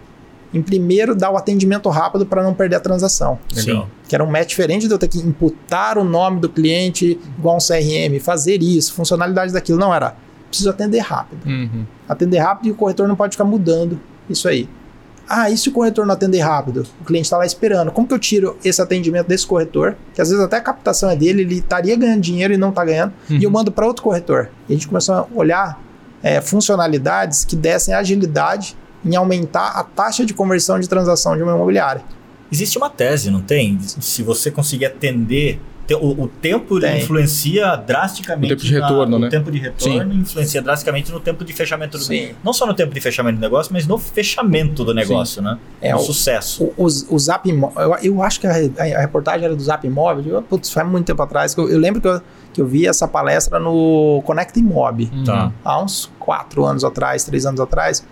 em primeiro dar o atendimento rápido para não perder a transação. Sim. Que era um match diferente de eu ter que imputar o nome do cliente igual um CRM, fazer isso, funcionalidade daquilo. Não, era preciso atender rápido. Uhum. Atender rápido e o corretor não pode ficar mudando isso aí. Ah, e se o corretor não atender rápido? O cliente está lá esperando. Como que eu tiro esse atendimento desse corretor? Que às vezes até a captação é dele, ele estaria ganhando dinheiro e não está ganhando, e eu mando para outro corretor. E a gente começou a olhar é, funcionalidades que dessem agilidade em aumentar a taxa de conversão de transação de uma imobiliária. Existe uma tese, não tem? Se você conseguir atender te- o, o tempo Tem. influencia drasticamente O tempo de retorno, na, né? O tempo de retorno influencia drasticamente no tempo de fechamento do Sim. Não só no tempo de fechamento do negócio, mas no fechamento do negócio, né? É, no o- sucesso. O, os- o Zap eu, eu acho que a, a- a reportagem era do Zap Mob, eu, putz, faz muito tempo atrás, que eu, eu lembro que eu, que eu vi essa palestra no Connect Mob, Uhum. Tá. há uns quatro anos atrás, três anos atrás,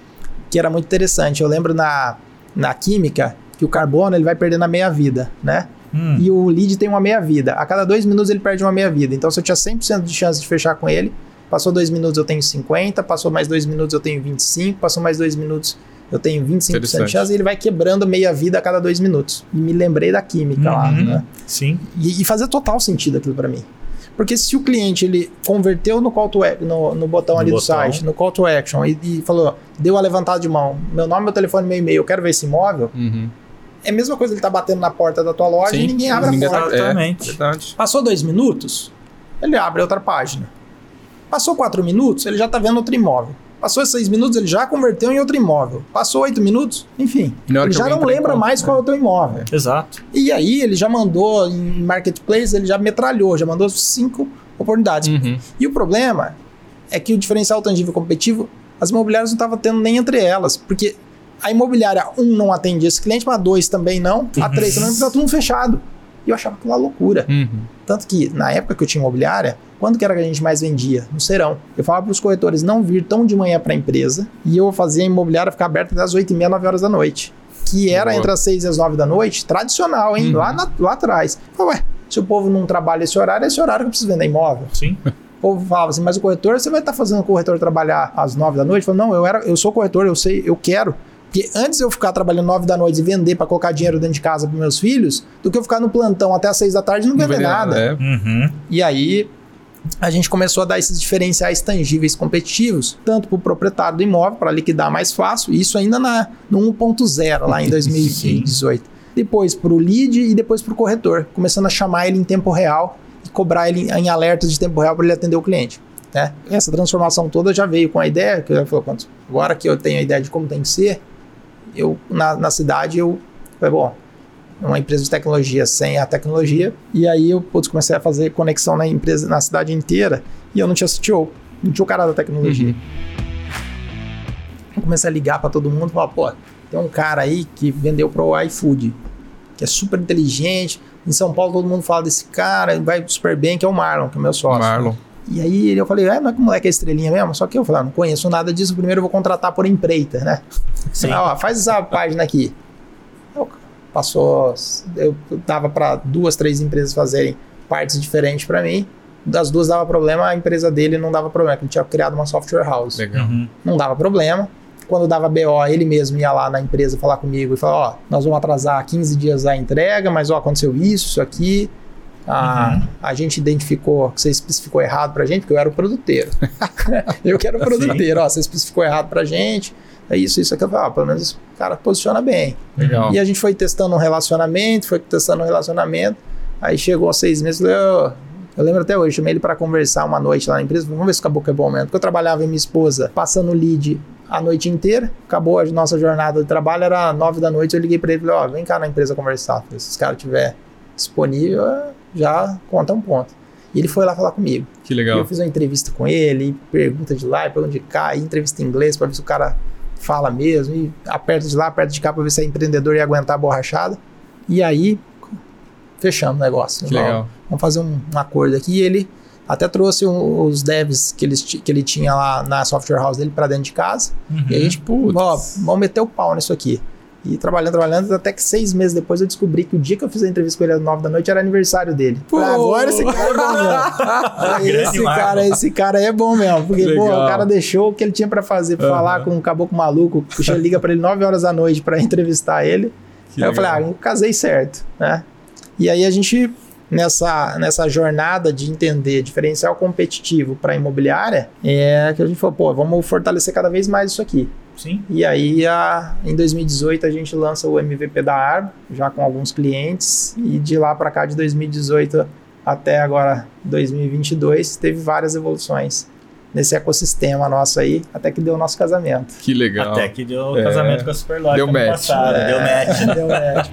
que era muito interessante. Eu lembro na, na química que o carbono ele vai perdendo a meia-vida, né? Hum. E o lead tem uma meia-vida. A cada dois minutos ele perde uma meia-vida. Então, se eu tinha 100% de chance de fechar com ele, passou dois minutos eu tenho 50, passou mais dois minutos eu tenho 25, passou mais dois minutos eu tenho 25% de chance e ele vai quebrando meia-vida a cada dois minutos. E me lembrei da química lá, Uhum. né? Sim. E, e fazia total sentido aquilo para mim. Porque se o cliente ele converteu no call to no, no botão No ali do botão. site, no call to action, e, e falou, deu a levantada de mão, meu nome, meu telefone, meu e-mail, eu quero ver esse imóvel, Uhum. é a mesma coisa ele tá batendo na porta da tua loja Sim, e ninguém abre ninguém a porta. tá- Exatamente. É, verdade. Passou dois minutos, ele abre outra página. Passou quatro minutos, ele já tá vendo outro imóvel. Passou seis minutos, ele já converteu em outro imóvel. Passou oito minutos, enfim. Ele que já não lembra conta, mais né? qual é o teu imóvel. Exato. E aí ele já mandou em marketplace, ele já metralhou, já mandou cinco oportunidades. Uhum. E o problema é que o diferencial tangível competitivo, as imobiliárias não estavam tendo nem entre elas, porque a imobiliária 1 um não atende esse cliente, mas a 2 também não, a 3 também, porque tá tudo fechado. E eu achava aquilo uma loucura. Uhum. Tanto que, na época que eu tinha imobiliária, quando que era que a gente mais vendia? No serão. Eu falava para os corretores não vir tão de manhã para a empresa e eu fazia a imobiliária ficar aberta até as 8 e meia, 9 horas da noite. Que era Boa. entre as 6 e as 9 da noite, tradicional, hein? Uhum. Lá, na- lá atrás. Eu falei, ué, se o povo não trabalha esse horário, é esse horário que eu preciso vender imóvel. Sim. <laughs> O povo falava assim, mas o corretor, você vai estar fazendo o corretor trabalhar às 9 da noite? Eu falei, não, eu, era, eu sou corretor, eu sei, eu quero. Porque antes eu ficar trabalhando 9 da noite e vender para colocar dinheiro dentro de casa para meus filhos, do que eu ficar no plantão até às 6 da tarde e não Não vender vende nada. É. Uhum. E aí a gente começou a dar esses diferenciais tangíveis competitivos, tanto para o proprietário do imóvel, para liquidar mais fácil, isso ainda na, no 1.0, lá em 2018. depois para o lead e depois para o corretor, começando a chamar ele em tempo real e cobrar ele em alertas de tempo real para ele atender o cliente. Né? Essa transformação toda já veio com a ideia, que eu falei, "Quanto- agora que eu tenho a ideia de como tem que ser, eu na, na cidade eu falei, bom, uma empresa de tecnologia sem a tecnologia. E aí eu putz, comecei a fazer conexão na empresa, na cidade inteira, e eu não tinha CTO, não tinha o cara da tecnologia. Eu comecei a ligar para todo mundo e falar, pô, tem um cara aí que vendeu pro iFood, que é super inteligente. Em São Paulo todo mundo fala desse cara, ele vai super bem, que é o Marlon, que é o meu sócio. Marlon. E aí eu falei, é, não é que o moleque é estrelinha mesmo? Só que eu falei, ah, não conheço nada disso, primeiro eu vou contratar por empreita, né? Sim. Ah, ó, faz essa página aqui. Eu- Passou, eu dava para duas, três empresas fazerem partes diferentes para mim. Das duas dava problema, a empresa dele não dava problema, que ele tinha criado uma software house. Legal. Uhum. Não dava problema. Quando dava BO, ele mesmo ia lá na empresa falar comigo e falar, ó, nós vamos atrasar 15 dias a entrega, mas ó, aconteceu isso, isso aqui. Ah, A gente identificou que você especificou errado pra gente, porque eu era o produteiro. <laughs> eu que era o produteiro, ó, você especificou errado pra gente. É isso, isso aqui. Eu falei, ó, pelo menos o cara posiciona bem. Legal. E a gente foi testando um relacionamento, foi testando um relacionamento. Aí chegou aos seis meses, eu, eu, eu lembro até hoje, chamei ele para conversar uma noite lá na empresa. Vamos ver se o caboclo é bom mesmo. Porque eu trabalhava em minha esposa passando lead a noite inteira. Acabou a nossa jornada de trabalho, era nove da noite. Eu liguei para ele e falei: Ó, vem cá na empresa conversar. Falei, se esse cara tiver disponível, já conta um ponto. E ele foi lá falar comigo. Que E legal. eu fiz uma entrevista com ele, pergunta de lá, pergunta de cá, e entrevista em inglês para ver se o cara fala mesmo, e aperta de lá, aperta de cá para ver se é empreendedor e aguentar a borrachada. E aí, fechamos o negócio. Que Vamos- legal. Vamos fazer um, um acordo aqui. E ele até trouxe um- os devs que, eles, ti- que ele tinha lá na software house dele para dentro de casa. Uhum. E a gente, ó, vamos meter o pau nisso aqui. E trabalhando, trabalhando, até que seis meses depois eu descobri que o dia que eu fiz a entrevista com ele às nove da noite era aniversário dele. Falei, agora esse cara é bom mesmo. <laughs> Esse, cara, esse cara é bom mesmo. Porque, pô, Legal. o cara deixou o que ele tinha pra fazer, pra Aham. falar com um caboclo maluco. Puxa, liga pra ele nove horas da noite pra <laughs> entrevistar ele. Que aí eu falei, ah, legal. eu casei certo, né? E aí a gente, nessa, nessa jornada de entender diferencial competitivo para imobiliária, é que a gente falou, pô, vamos fortalecer cada vez mais isso aqui. Sim. E aí, a, em 2018, a gente lança o MVP da Arbo, já com alguns clientes, e de lá para cá, de 2018 até agora, 2022, teve várias evoluções nesse ecossistema nosso aí, até que deu o nosso casamento. Que legal. Até que deu É. casamento com a Superlógica Deu match. passado. É. Deu match. <laughs> Deu match.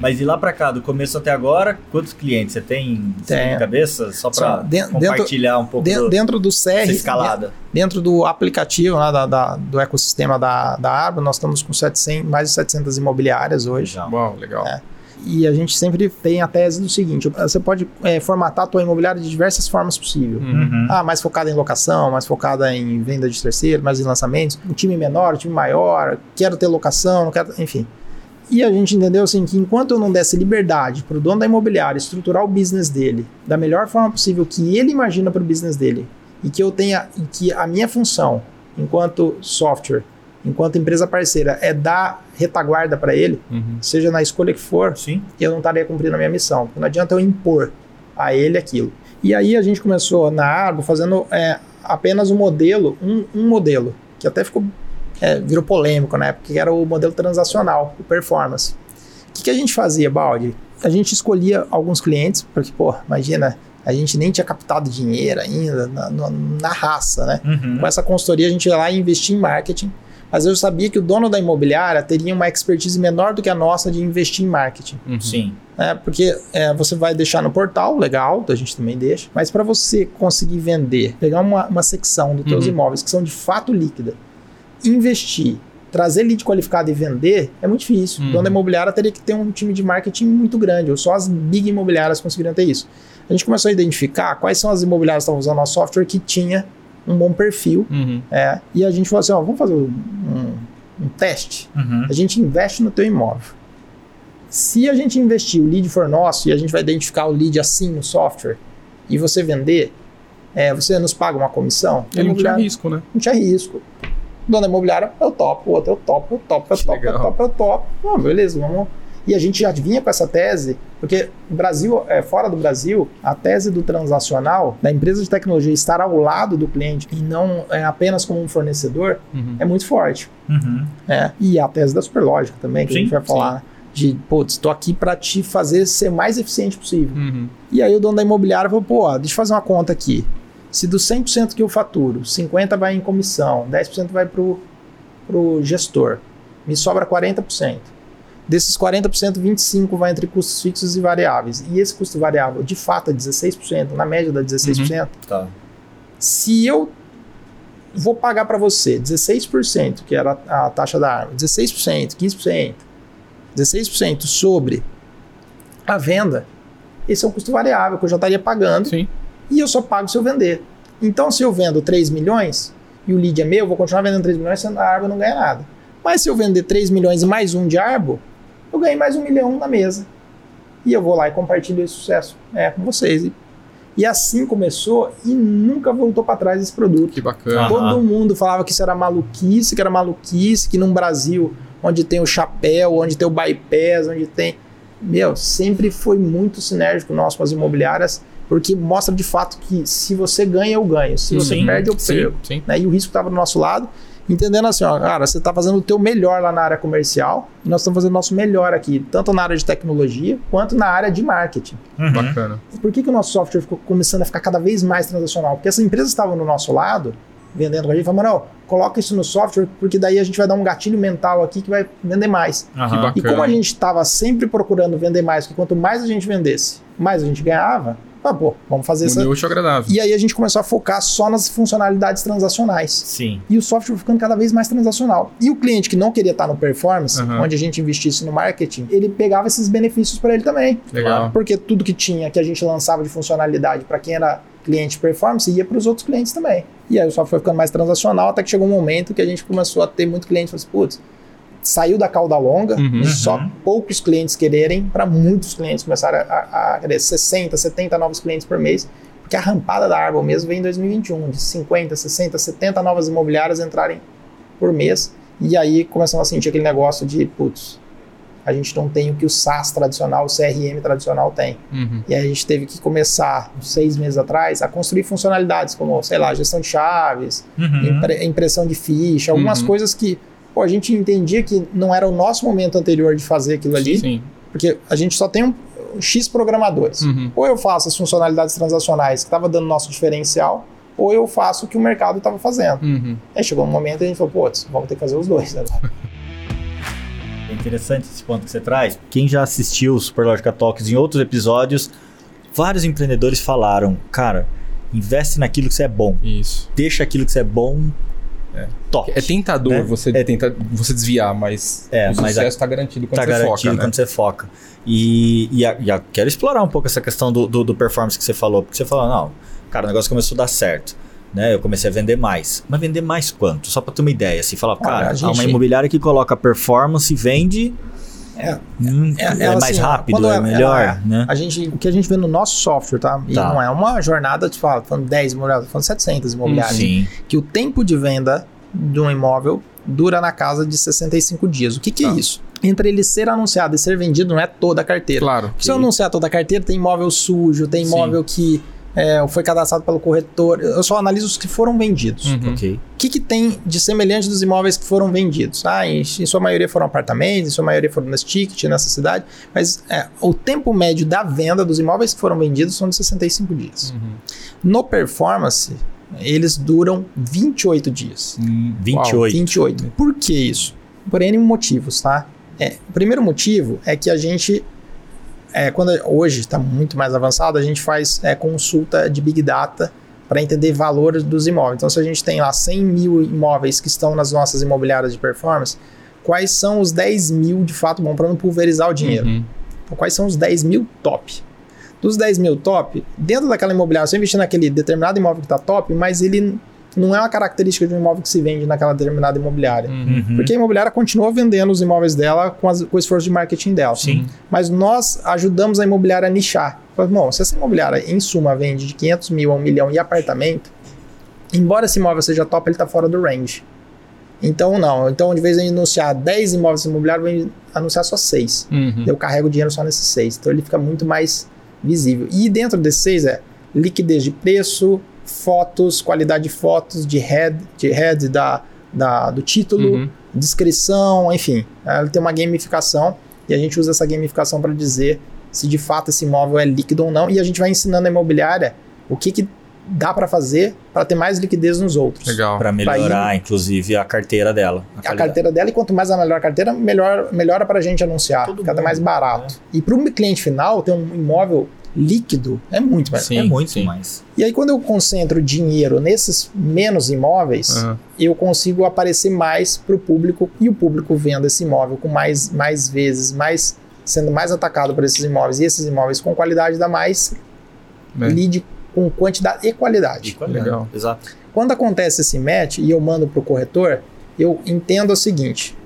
Mas e lá para cá, do começo até agora, quantos clientes você tem, tem. de cabeça? Só para compartilhar dentro, um pouco dentro, do, dentro do CR, escalada. Dentro do aplicativo lá da, da, do ecossistema da, da Arbo, nós estamos com 700, mais de 700 imobiliárias hoje. Legal. Uau, legal. É. E a gente sempre tem a tese do seguinte: você pode é, formatar a tua imobiliária de diversas formas possíveis. Uhum. Ah, mais focada em locação, mais focada em venda de terceiro, mais em lançamentos. Um time menor, um time maior, quero ter locação, não quero. Enfim. E a gente entendeu assim que enquanto eu não desse liberdade para o dono da imobiliária estruturar o business dele da melhor forma possível que ele imagina para o business dele e que eu tenha e que a minha função enquanto software enquanto empresa parceira, é dar retaguarda para ele, uhum. seja na escolha que for, Sim. eu não estaria cumprindo a minha missão. Não adianta eu impor a ele aquilo. E aí a gente começou na Arbo fazendo é, apenas um modelo, um, um, modelo, que até ficou é, virou polêmico na época, que era o modelo transacional, o performance. O que, que a gente fazia, Baldi? A gente escolhia alguns clientes, porque, pô, imagina, a gente nem tinha captado dinheiro ainda na, na, na raça, né? Uhum. Com essa consultoria a gente ia lá e investia em marketing mas eu sabia que o dono da imobiliária teria uma expertise menor do que a nossa de investir em marketing. Uhum. Sim. É, porque é, você vai deixar no portal, legal, a gente também deixa, mas para você conseguir vender, pegar uma, uma secção dos teus uhum. imóveis que são de fato líquida, investir, trazer lead qualificado e vender é muito difícil. Uhum. Da imobiliária teria que ter um time de marketing muito grande, ou só as big imobiliárias conseguiriam ter isso. A gente começou a identificar quais são as imobiliárias que estavam usando nosso software que tinha um bom perfil. Uhum. É, e a gente falou assim: ó, vamos fazer um, um teste. Uhum. A gente investe no teu imóvel. Se a gente investir, o lead for nosso e a gente vai identificar o lead assim no software e você vender, é, você nos paga uma comissão? Ele não tinha risco, né? Não tinha risco. Dona imobiliária, eu topo, o outro eu topo, eu topo, eu topo, eu topo, eu topo. Ah, beleza, vamos e a gente já vinha com essa tese, porque Brasil, é, fora do Brasil, a tese do transacional, da empresa de tecnologia estar ao lado do cliente e não é, apenas como um fornecedor, uhum. é muito forte. Uhum. É, e a tese da superlógica também, que sim, a gente vai falar. Sim. De, putz, estou aqui para te fazer ser mais eficiente possível. Uhum. E aí o dono da imobiliária falou, pô, deixa eu fazer uma conta aqui. Se do 100% que eu faturo, 50% vai em comissão, 10% vai para o gestor, me sobra 40%. Desses 40%, 25% vai entre custos fixos e variáveis. E esse custo variável, de fato, é 16%, na média dá 16%. Uhum. Tá. Se eu vou pagar para você 16%, que era a taxa da arma, 16%, 15%, 16% sobre a venda, esse é um custo variável que eu já estaria pagando. Sim. E eu só pago se eu vender. Então, se eu vendo 3 milhões e o lead é meu, eu vou continuar vendendo 3 milhões, a Arbo não ganha nada. Mas se eu vender 3 milhões e mais um de Arbo, eu ganhei mais um milhão na mesa. E eu vou lá e compartilho esse sucesso é, com vocês. E, e assim começou e nunca voltou para trás esse produto. Que bacana. Todo mundo falava que isso era maluquice, que era maluquice, que num Brasil onde tem o chapéu, onde tem o bypass, onde tem. Meu, sempre foi muito sinérgico nosso com as imobiliárias, porque mostra de fato que se você ganha, eu ganho. Se você sim, perde, eu perco. Sim, sim. Né? E o risco estava do nosso lado entendendo assim, ó, cara, você está fazendo o teu melhor lá na área comercial e nós estamos fazendo o nosso melhor aqui, tanto na área de tecnologia quanto na área de marketing. Uhum. Bacana. Por que, que o nosso software ficou começando a ficar cada vez mais transacional? Porque essas empresas estavam no nosso lado, vendendo com a gente, falando, Manuel, coloca isso no software, porque daí a gente vai dar um gatilho mental aqui que vai vender mais. Uhum. E como a gente estava sempre procurando vender mais, porque quanto mais a gente vendesse, mais a gente ganhava, ah, pô, vamos fazer isso. Agradável. E aí a gente começou a focar só nas funcionalidades transacionais. Sim. E o software foi ficando cada vez mais transacional. E o cliente que não queria estar no performance, uhum. onde a gente investisse no marketing, ele pegava esses benefícios para ele também. Legal. Porque tudo que tinha, que a gente lançava de funcionalidade para quem era cliente performance, ia para os outros clientes também. E aí o software foi ficando mais transacional, até que chegou um momento que a gente começou a ter muito cliente, falou assim, putz, saiu da cauda longa, uhum, de só uhum. poucos clientes quererem, para muitos clientes começarem a, a, querer 60, 70 novos clientes por mês, porque a rampada da Arbol mesmo vem em 2021, de 50, 60, 70 novas imobiliárias entrarem por mês, e aí começamos a sentir aquele negócio de, putz, a gente não tem o que o SaaS tradicional, o CRM tradicional tem. Uhum. E aí a gente teve que começar, seis meses atrás, a construir funcionalidades como, sei lá, gestão de chaves, uhum. impre impressão de ficha, algumas uhum. coisas que pô, a gente entendia que não era o nosso momento anterior de fazer aquilo ali. Sim. Porque a gente só tem um, um X programadores. Uhum. Ou eu faço as funcionalidades transacionais que estava dando nosso diferencial, ou eu faço o que o mercado estava fazendo. Uhum. Aí chegou um momento e a gente falou, putz, vamos ter que fazer os dois agora. <laughs> interessante esse ponto que você traz. Quem já assistiu o Superlógica Talks em outros episódios, vários empreendedores falaram, cara, investe naquilo que você é bom. Isso. Deixa aquilo que você é bom É. top. É tentador Né? você, É. tentar, você desviar, mas É, o sucesso está garantido quando tá você garantido foca, né? quando você foca. E, e, a- e a- quero explorar um pouco essa questão do, do, do performance que você falou. Porque você falou, não, cara, o negócio começou a dar certo. Né? Eu comecei a vender mais. Mas vender mais quanto? Só pra ter uma ideia. Assim, falar, cara, a há gente- uma imobiliária que coloca performance e vende. É, hum, é, é, ela, mais assim, rápido, é melhor, né? A gente, o que a gente vê no nosso software, tá? E Tá. não é uma jornada, tipo, ah, falando 10 imobiliárias, falando 700 imobiliárias. Sim. Que o tempo de venda de um imóvel dura na casa de 65 dias. O que, que Tá. é isso? Entre ele ser anunciado e ser vendido, não é toda a carteira. Claro. Se eu anunciar toda a carteira, tem imóvel sujo, tem Sim. imóvel que é, foi cadastrado pelo corretor. Eu só analiso os que foram vendidos. Uhum. Ok. O que, que tem de semelhante dos imóveis que foram vendidos? Ah, em, em sua maioria foram apartamentos, em sua maioria foram nesse ticket, nessa cidade. Mas é, o tempo médio da venda dos imóveis que foram vendidos são de 65 dias. Uhum. No performance, eles duram 28 dias. Hum, 28. uau. 28. Por que isso? Por N motivos, tá? É, o primeiro motivo é que a gente, é, quando hoje está muito mais avançado, a gente faz é, consulta de Big Data para entender valores dos imóveis. Então, se a gente tem lá 100 mil imóveis que estão nas nossas imobiliárias de performance, quais são os 10 mil de fato bom para não pulverizar o dinheiro? Uhum. Então, quais são os 10 mil top? Dos 10 mil top, dentro daquela imobiliária, você investir naquele determinado imóvel que está top, mas ele não é uma característica de um imóvel que se vende naquela determinada imobiliária. Uhum. Uhum. Porque a imobiliária continua vendendo os imóveis dela com, as- com o esforço de marketing dela. Sim. Mas nós ajudamos a imobiliária a nichar. Bom, se essa imobiliária, em suma, vende de 500 mil a 1 milhão e apartamento, embora esse imóvel seja top, ele está fora do range. Então, não. Então, de vez em anunciar 10 imóveis imobiliários, eu vou anunciar só 6. Uhum. Eu carrego o dinheiro só nesses 6. Então, ele fica muito mais visível. E dentro desses 6 é liquidez de preço, fotos, qualidade de fotos, de head, de head da, da, do título, Uhum. descrição, enfim. Ela tem uma gamificação e a gente usa essa gamificação para dizer se de fato esse imóvel é líquido ou não. E a gente vai ensinando a imobiliária o que, que dá para fazer para ter mais liquidez nos outros. Legal. Para melhorar, inclusive, a carteira dela. A qualidade. carteira dela, e quanto mais a melhor a carteira, melhor, melhora para a gente anunciar. Todo cada mundo, mais barato. E para o cliente final, ter um imóvel líquido é muito melhor. Sim, é muito sim. mais. E aí, quando eu concentro dinheiro nesses menos imóveis, Uhum. eu consigo aparecer mais para o público e o público vendo esse imóvel com mais, mais vezes, mais sendo mais atacado por esses imóveis e esses imóveis com qualidade dá mais É. lead com quantidade e qualidade. Legal. Exato. Quando acontece esse match e eu mando para o corretor, eu entendo o seguinte: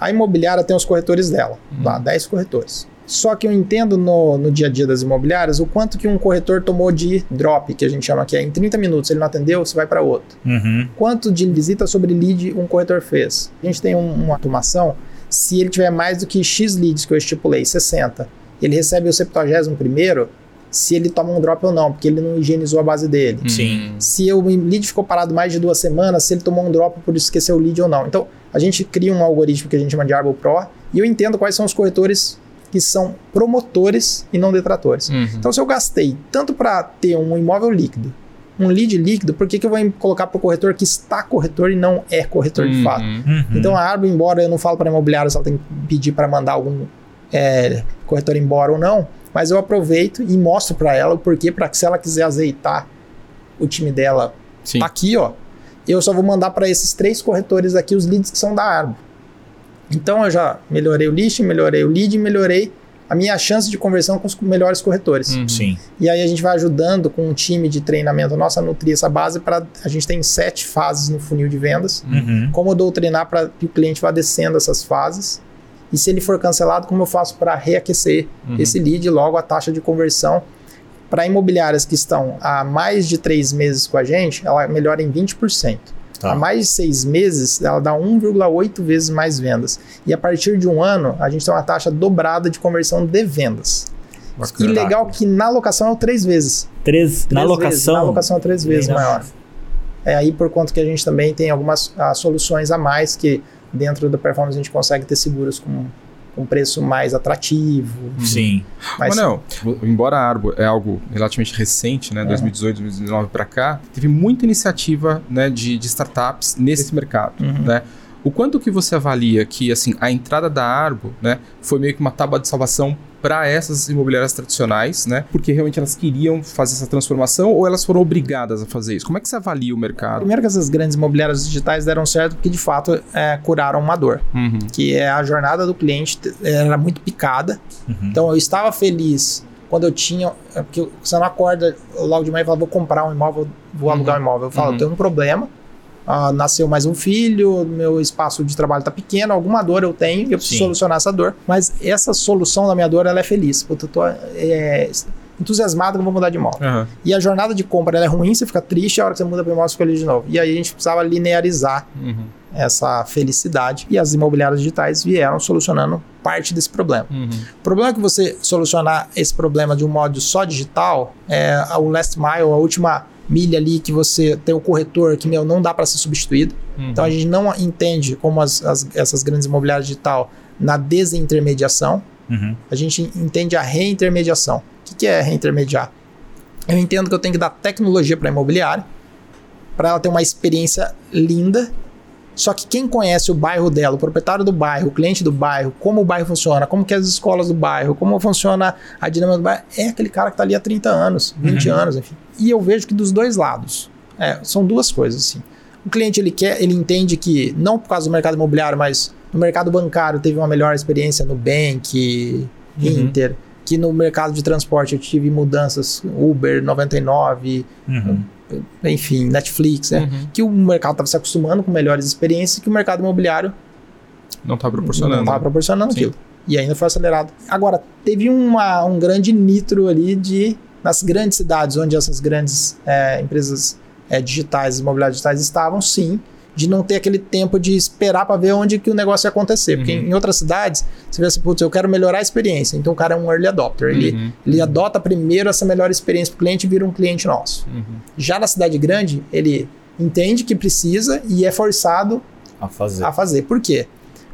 a imobiliária tem os corretores dela, lá, 10 corretores. Só que eu entendo no, no dia a dia das imobiliárias o quanto que um corretor tomou de drop, que a gente chama que é em 30 minutos, ele não atendeu, você vai para outro Uhum. quanto de visita sobre lead um corretor fez. A gente tem um- uma automação, se ele tiver mais do que X leads que eu estipulei, 60, ele recebe o 71º, se ele toma um drop ou não, porque ele não higienizou a base dele. Sim. Hum. Se o lead ficou parado mais de duas semanas, se ele tomou um drop por esquecer o lead ou não. Então, a gente cria um algoritmo que a gente chama de Arbor Pro, e eu entendo quais são os corretores que são promotores e não detratores. Uhum. Então, se eu gastei tanto para ter um imóvel líquido, um lead líquido, por que, que eu vou colocar para o corretor que está corretor e não é corretor de Uhum. fato? Uhum. Então, a Arbo, embora eu não falo para a imobiliária se ela tem que pedir para mandar algum é, corretor embora ou não, mas eu aproveito e mostro para ela o porquê, para que se ela quiser azeitar o time dela, Sim. tá aqui, ó, eu só vou mandar para esses três corretores aqui os leads que são da Arbo. Então, eu já melhorei o listing, melhorei o lead, melhorei a minha chance de conversão com os melhores corretores. Uhum. Sim. E aí a gente vai ajudando com um time de treinamento nosso a nutrir essa base para a gente tem sete fases no funil de vendas. Uhum. Como doutrinar para que o cliente vá descendo essas fases. E se ele for cancelado, como eu faço para reaquecer Uhum. esse lead, logo a taxa de conversão. Para imobiliárias que estão há mais de três meses com a gente, ela melhora em 20%. Tá. Há mais de seis meses, ela dá 1,8 vezes mais vendas. E a partir de um ano, a gente tem uma taxa dobrada de conversão de vendas. E Bacana. legal que na locação é três vezes. Três, na Três locação. vezes, na locação é três vezes maior. É aí por conta que a gente também tem algumas ah, soluções a mais que dentro da performance a gente consegue ter seguros com um preço mais atrativo. Sim. Mas não, embora a Arbo é algo relativamente recente, né, 2018, 2019 para cá, teve muita iniciativa né, de, de startups nesse mercado. Uhum. Né? O quanto que você avalia que assim a entrada da Arbo, né, foi meio que uma tábua de salvação para essas imobiliárias tradicionais, né? Porque realmente elas queriam fazer essa transformação ou elas foram obrigadas a fazer isso? Como é que você avalia o mercado? Primeiro que essas grandes imobiliárias digitais deram certo porque de fato é, curaram uma dor, Uhum. que é a jornada do cliente era muito picada. Uhum. Então eu estava feliz quando eu tinha, é porque você não acorda logo de manhã e fala vou comprar um imóvel, vou Uhum. alugar um imóvel. Eu falo, Uhum. tenho um problema. Ah, nasceu mais um filho, meu espaço de trabalho está pequeno, alguma dor eu tenho e eu preciso Sim. solucionar essa dor. Mas essa solução da minha dor ela é feliz. Puta, eu tô é, entusiasmado que eu vou mudar de imóvel. Aham. E a jornada de compra ela é ruim, você fica triste, a hora que você muda para o imóvel, você fica ali de novo. E aí a gente precisava linearizar Uhum. essa felicidade. E as imobiliárias digitais vieram solucionando parte desse problema. Uhum. O problema é que você solucionar esse problema de um modo só digital, é o last mile, a última milha ali que você tem o corretor que meu, não dá para ser substituído. Uhum. Então a gente não entende como as, as- essas grandes imobiliárias digital na desintermediação, Uhum. a gente entende a reintermediação. O que, que é reintermediar? Eu entendo que eu tenho que dar tecnologia para a imobiliária, para ela ter uma experiência linda. Só que quem conhece o bairro dela, o proprietário do bairro, o cliente do bairro, como o bairro funciona, como que é as escolas do bairro, como funciona a dinâmica do bairro, é aquele cara que está ali há 30 anos, 20 anos, enfim. E eu vejo que dos dois lados, é, são duas coisas assim. O cliente ele quer, ele entende que não por causa do mercado imobiliário, mas no mercado bancário teve uma melhor experiência no Bank, Inter, que no mercado de transporte eu tive mudanças Uber 99, Uhum. Enfim, Netflix, né? Uhum. Que o mercado estava se acostumando com melhores experiências que o mercado imobiliário Não tá proporcionando. não estava proporcionando Sim. aquilo. E ainda foi acelerado. Agora, teve uma, um grande nitro ali de nas grandes cidades onde essas grandes é, empresas é, digitais, imobiliárias digitais estavam, sim, de não ter aquele tempo de esperar para ver onde que o negócio ia acontecer. Porque Uhum. em outras cidades, você vê assim, putz, eu quero melhorar a experiência. Então o cara é um early adopter. Ele, Uhum. ele adota primeiro essa melhor experiência para o cliente e vira um cliente nosso. Uhum. Já na cidade grande, ele entende que precisa e é forçado A fazer. a fazer. Por quê?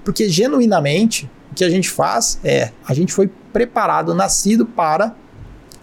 Porque genuinamente o que a gente faz é a gente foi preparado, nascido para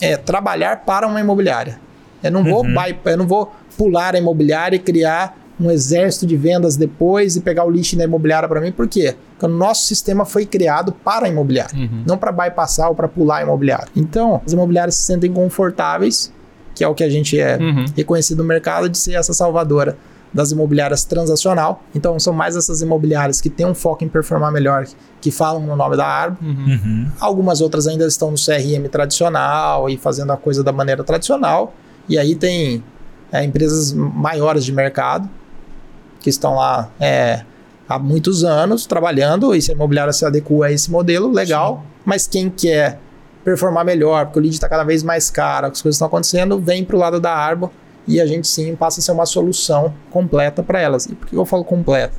é, trabalhar para uma imobiliária. Eu não vou Uhum. eu não vou pular a imobiliária e criar um exército de vendas depois e pegar o lixo da imobiliária para mim. Por quê? Porque o nosso sistema foi criado para a imobiliária, Uhum. não para bypassar ou para pular a imobiliária. Então, as imobiliárias se sentem confortáveis, que é o que a gente é Uhum. reconhecido no mercado de ser essa salvadora das imobiliárias transacional. Então são mais essas imobiliárias que têm um foco em performar melhor, que falam no nome da árvore. Uhum. Uhum. Algumas outras ainda estão no CRM tradicional e fazendo a coisa da maneira tradicional. E aí tem é, empresas maiores de mercado que estão lá é, há muitos anos trabalhando e se a imobiliária se adequa a esse modelo, legal. Mas quem quer performar melhor, porque o lead está cada vez mais caro, as coisas estão acontecendo, vem para o lado da Arbo e a gente sim passa a ser uma solução completa para elas. E por que eu falo completa?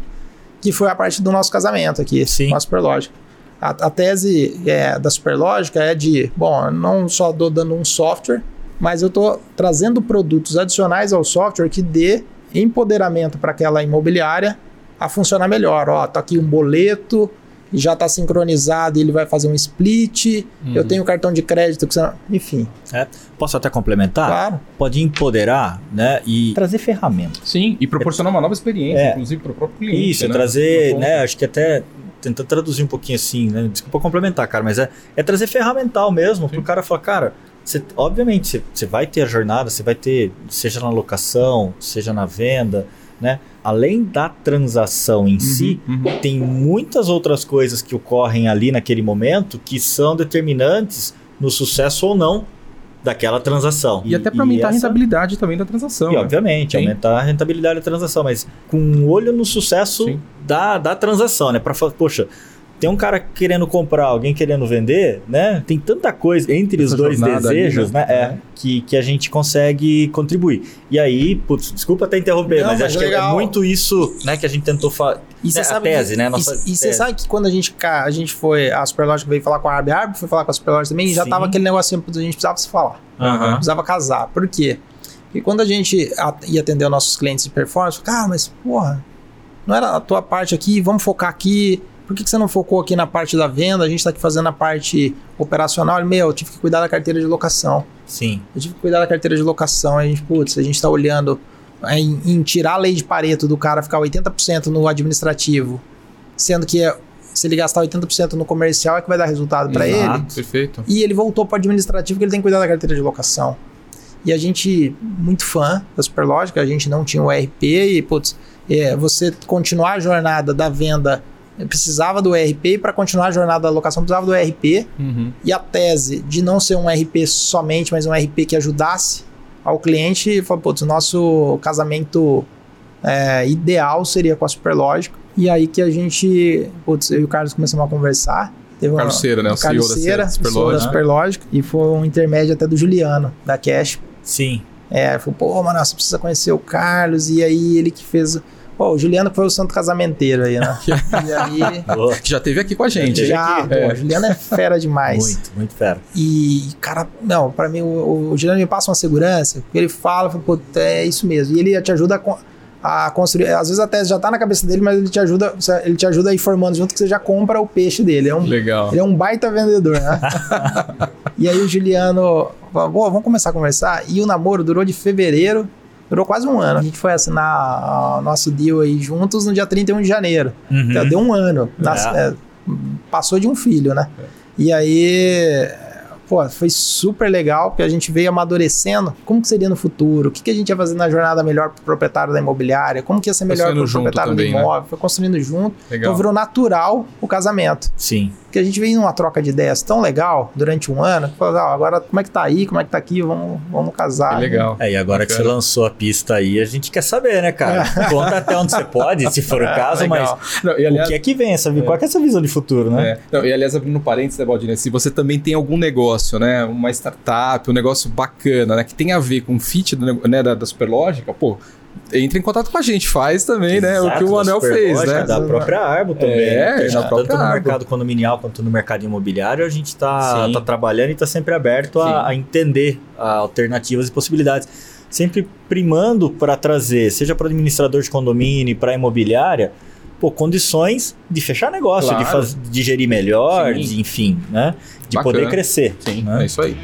Que foi a parte do nosso casamento aqui, Sim. com a Superlógica. A, a tese é, da Superlógica é de, bom, eu não só estou dando um software, mas eu estou trazendo produtos adicionais ao software que dê empoderamento para aquela imobiliária a funcionar melhor. Ó, tá aqui um boleto, já está sincronizado e ele vai fazer um split. Eu tenho cartão de crédito, que você... enfim, É. Posso até complementar? claro. Pode empoderar, né? E trazer ferramentas. Sim, e proporcionar uma nova experiência, É. inclusive para o próprio cliente. Isso, é né? trazer, Uma né? Acho que até tentando traduzir um pouquinho assim, né? Desculpa complementar, cara, mas é, é trazer ferramental mesmo Sim. pro cara falar, cara, você, obviamente você, você vai ter a jornada, você vai ter, seja na locação, seja na venda, né? Além da transação em si, Uhum, uhum. tem muitas outras coisas que ocorrem ali naquele momento que são determinantes no sucesso ou não daquela transação. E, até para aumentar a essa- rentabilidade também da transação. e, né? obviamente, Sim. aumentar a rentabilidade da transação, mas com um olho no sucesso Sim. da, da transação, né? Para poxa, tem um cara querendo comprar, alguém querendo vender, né? Tem tanta coisa entre Essa os dois jornada ali, desejos, né? né? É, que, que a gente consegue contribuir. E aí, putz, desculpa até interromper, Não, mas, mas acho que é legal. muito isso, né, que a gente tentou falar. E você a sabe tese, que, né? e- Nossa e, você sabe que quando a gente, a gente foi, a Superlógica veio falar com a Arb, a Arb foi falar com a Superlógica também, e já Sim. tava aquele negocinho, putz, a gente precisava se falar. Aham. precisava casar. Por quê? Porque quando a gente ia atender os nossos clientes de performance, cara, mas porra, não era a tua parte aqui, vamos focar aqui. Por que, que você não focou aqui na parte da venda? A gente está aqui fazendo a parte operacional. Ele, Meu, eu tive que cuidar da carteira de locação. Sim. Eu tive que cuidar da carteira de locação. A gente, putz, a gente está olhando em, em tirar a lei de Pareto do cara ficar 80% no administrativo, sendo que é, se ele gastar 80% no comercial é que vai dar resultado para ele. Perfeito. E ele voltou para o administrativo que ele tem que cuidar da carteira de locação. E a gente, muito fã da Superlógica, a gente não tinha o ERP e, putz, é, você continuar a jornada da venda precisava do ERP e para continuar a jornada da locação precisava do ERP. Uhum. E a tese de não ser um RP somente, mas um RP que ajudasse ao cliente, foi, putz, o nosso casamento é, ideal seria com a Superlógica. E aí que a gente, putz, eu e o Carlos começamos a conversar. Teve Carlos Cera, né? O Carlos CEO da Cera, Superlógica. CEO da Superlógica. E foi um intermédio até do Juliano, da Cash. Sim. É, falou, pô, mano, você precisa conhecer o Carlos. E aí ele que fez... Pô, o Juliano foi o santo casamenteiro aí, né? <laughs> e aí... Que já teve aqui com a gente. Já, pô, É. o Juliano é fera demais. Muito, muito fera. E, cara, não, pra mim, o, o Juliano me passa uma segurança, ele fala, fala, pô, é isso mesmo. E ele te ajuda a, a construir. Às vezes a tese já tá na cabeça dele, mas ele te ajuda, ele te ajuda a ir formando junto que você já compra o peixe dele. É um, Legal. ele é um baita vendedor, né? <laughs> e aí o Juliano falou, "Pô, vamos começar a conversar. E o namoro durou de fevereiro, durou quase um ano. A gente foi assinar o nosso deal aí juntos no dia 31 de janeiro. Uhum. Já deu um ano. Nas- É. é, passou de um filho, né? E aí, pô, foi super legal, porque a gente veio amadurecendo. Como que seria no futuro? O que, que a gente ia fazer na jornada melhor pro proprietário da imobiliária? Como que ia ser melhor Construindo pro junto proprietário também, do né? imóvel? Foi construindo junto. Legal. Então virou natural o casamento. Sim. Porque a gente veio numa troca de ideias tão legal durante um ano, falou, "Ah, agora como é que tá aí, como é que tá aqui, vamos, vamos casar. Que legal. É, e agora que você lançou a pista aí, a gente quer saber, né, cara? <laughs> Conta até onde você pode, se for o caso, mas. Não, e, aliás, o que é que vem essa Qual que é essa visão de futuro, né? É. Não, e aliás, abrindo parênteses, né, Baldini, se você também tem algum negócio, né, uma startup, um negócio bacana, né, que tem a ver com o fit do né, da, da Superlógica, pô, entre em contato com a gente, faz também, né, o Exato, que o Anel fez, né? Da própria Arbo também. É, né? da própria Tanto no Arbo. mercado condominial quanto no mercado imobiliário, a gente tá, Sim. tá trabalhando e tá sempre aberto a, a entender alternativas e possibilidades. Sempre primando para trazer, seja para administrador de condomínio, para imobiliária, pô, condições de fechar negócio, de, Claro. faz, de gerir melhor, de, enfim, né? De Bacana. poder crescer. Sim, né? é isso aí.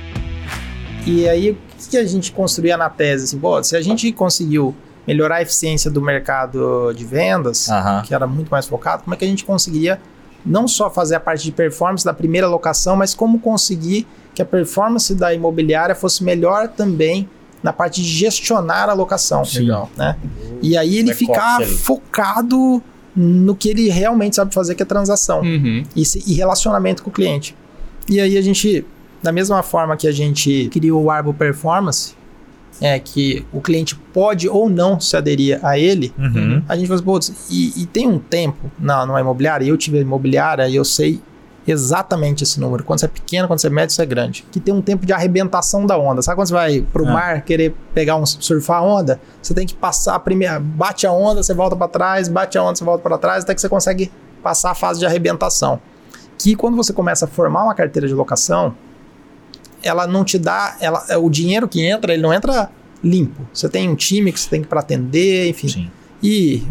E aí, o que a gente construía na tese? Assim, pô, se a gente conseguiu melhorar a eficiência do mercado de vendas, Aham. que era muito mais focado, como é que a gente conseguiria não só fazer a parte de performance da primeira locação, mas como conseguir que a performance da imobiliária fosse melhor também na parte de gestionar a locação. Legal. Né? E aí ele Back-office ficar focado no que ele realmente sabe fazer, que é transação Uhum. e, se- e relacionamento com o cliente. E aí a gente, da mesma forma que a gente criou o Arbo Performance, é que o cliente pode ou não se aderir a ele, Uhum. a gente falou, assim, putz, e, e tem um tempo na, numa imobiliária, eu tive imobiliária e eu sei exatamente esse número. Quando você é pequeno, quando você é médio, você é grande. Que tem um tempo de arrebentação da onda. Sabe quando você vai pro Ah. mar querer pegar um surfar a onda? Você tem que passar a primeira, bate a onda, você volta para trás, bate a onda, você volta para trás, até que você consegue passar a fase de arrebentação. Que quando você começa a formar uma carteira de locação, ela não te dá, ela, o dinheiro que entra, ele não entra limpo. Você tem um time que você tem que para atender, enfim. Sim. E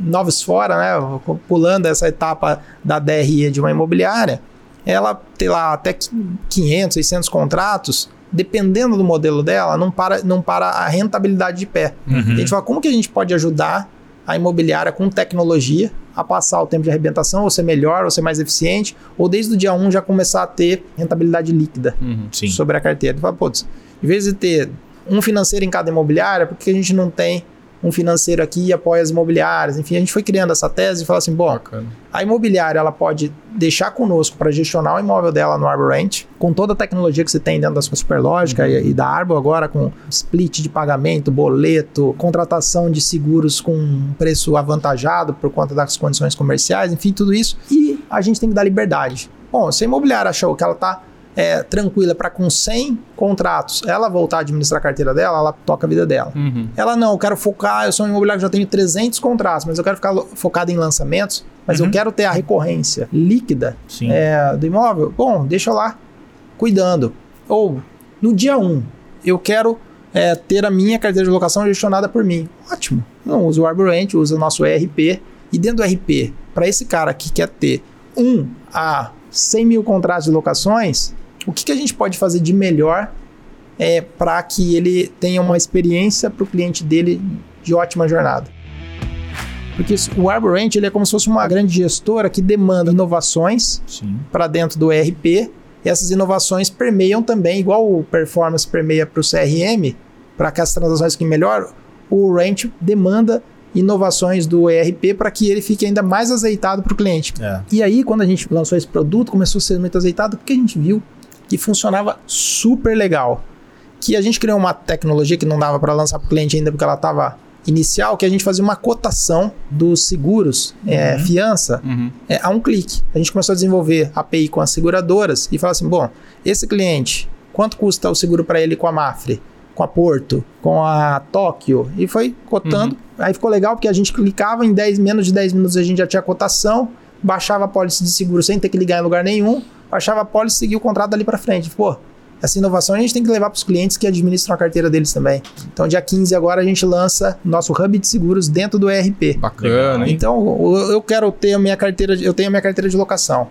novos fora, né? Pulando essa etapa da DRE de uma imobiliária, ela tem lá até 500, 600 contratos, dependendo do modelo dela, não para, não para a rentabilidade de pé. Uhum. A gente fala, como que a gente pode ajudar a imobiliária com tecnologia a passar o tempo de arrebentação, ou ser melhor, ou ser mais eficiente, ou desde o dia 1 já começar a ter rentabilidade líquida Uhum. Sobre a carteira. Fala, putz, em vez de ter um financeiro em cada imobiliária, por que a gente não tem um financeiro aqui e apoia as imobiliárias? Enfim, a gente foi criando essa tese e falou assim, bom, Bacana. a imobiliária ela pode deixar conosco para gestionar o imóvel dela no Arbor Rent, com toda a tecnologia que você tem dentro da sua Superlógica e, e da Arbor agora com split de pagamento, boleto, contratação de seguros com um preço avantajado por conta das condições comerciais, enfim, tudo isso. E a gente tem que dar liberdade. Bom, se a imobiliária achou que ela está é, tranquila para com 100 contratos, ela voltar a administrar a carteira dela, ela toca a vida dela. Uhum. Ela não, eu quero focar, eu sou um imobiliário que já tenho 300 contratos, mas eu quero ficar focado em lançamentos, mas Uhum. eu quero ter a recorrência líquida é, do imóvel. Bom, deixa lá, cuidando. Ou, no dia 1, eu quero é, ter a minha carteira de locação gestionada por mim. Ótimo. Não, usa o Arbor Rent, usa o nosso ERP. E dentro do ERP, para esse cara que quer ter 1 a 100 mil contratos de locações, o que, que a gente pode fazer de melhor é, para que ele tenha uma experiência para o cliente dele de ótima jornada. Porque o Arbor Ranch ele é como se fosse uma grande gestora que demanda inovações para dentro do ERP. E essas inovações permeiam também, igual o performance permeia para o CRM, para que as transações fiquem melhor, o Ranch demanda inovações do ERP para que ele fique ainda mais azeitado para o cliente. É. E aí, quando a gente lançou esse produto, começou a ser muito azeitado porque a gente viu que funcionava super legal. Que a gente criou uma tecnologia que não dava para lançar para o cliente ainda porque ela estava inicial, que a gente fazia uma cotação dos seguros, é, fiança, Uhum. é, a um clique. A gente começou a desenvolver API com as seguradoras e falar assim: bom, esse cliente, quanto custa o seguro para ele com a Mafre, com a Porto, com a Tóquio? E foi cotando. Aí ficou legal porque a gente clicava em 10, menos de 10 minutos a gente já tinha cotação, baixava a pólice de seguro sem ter que ligar em lugar nenhum, baixava a pólice e seguia o contrato dali para frente. Pô, essa inovação a gente tem que levar para os clientes que administram a carteira deles também. Então, dia 15 agora a gente lança nosso hub de seguros dentro do ERP. Bacana, hein? Então, eu quero ter a minha carteira, eu tenho a minha carteira de locação.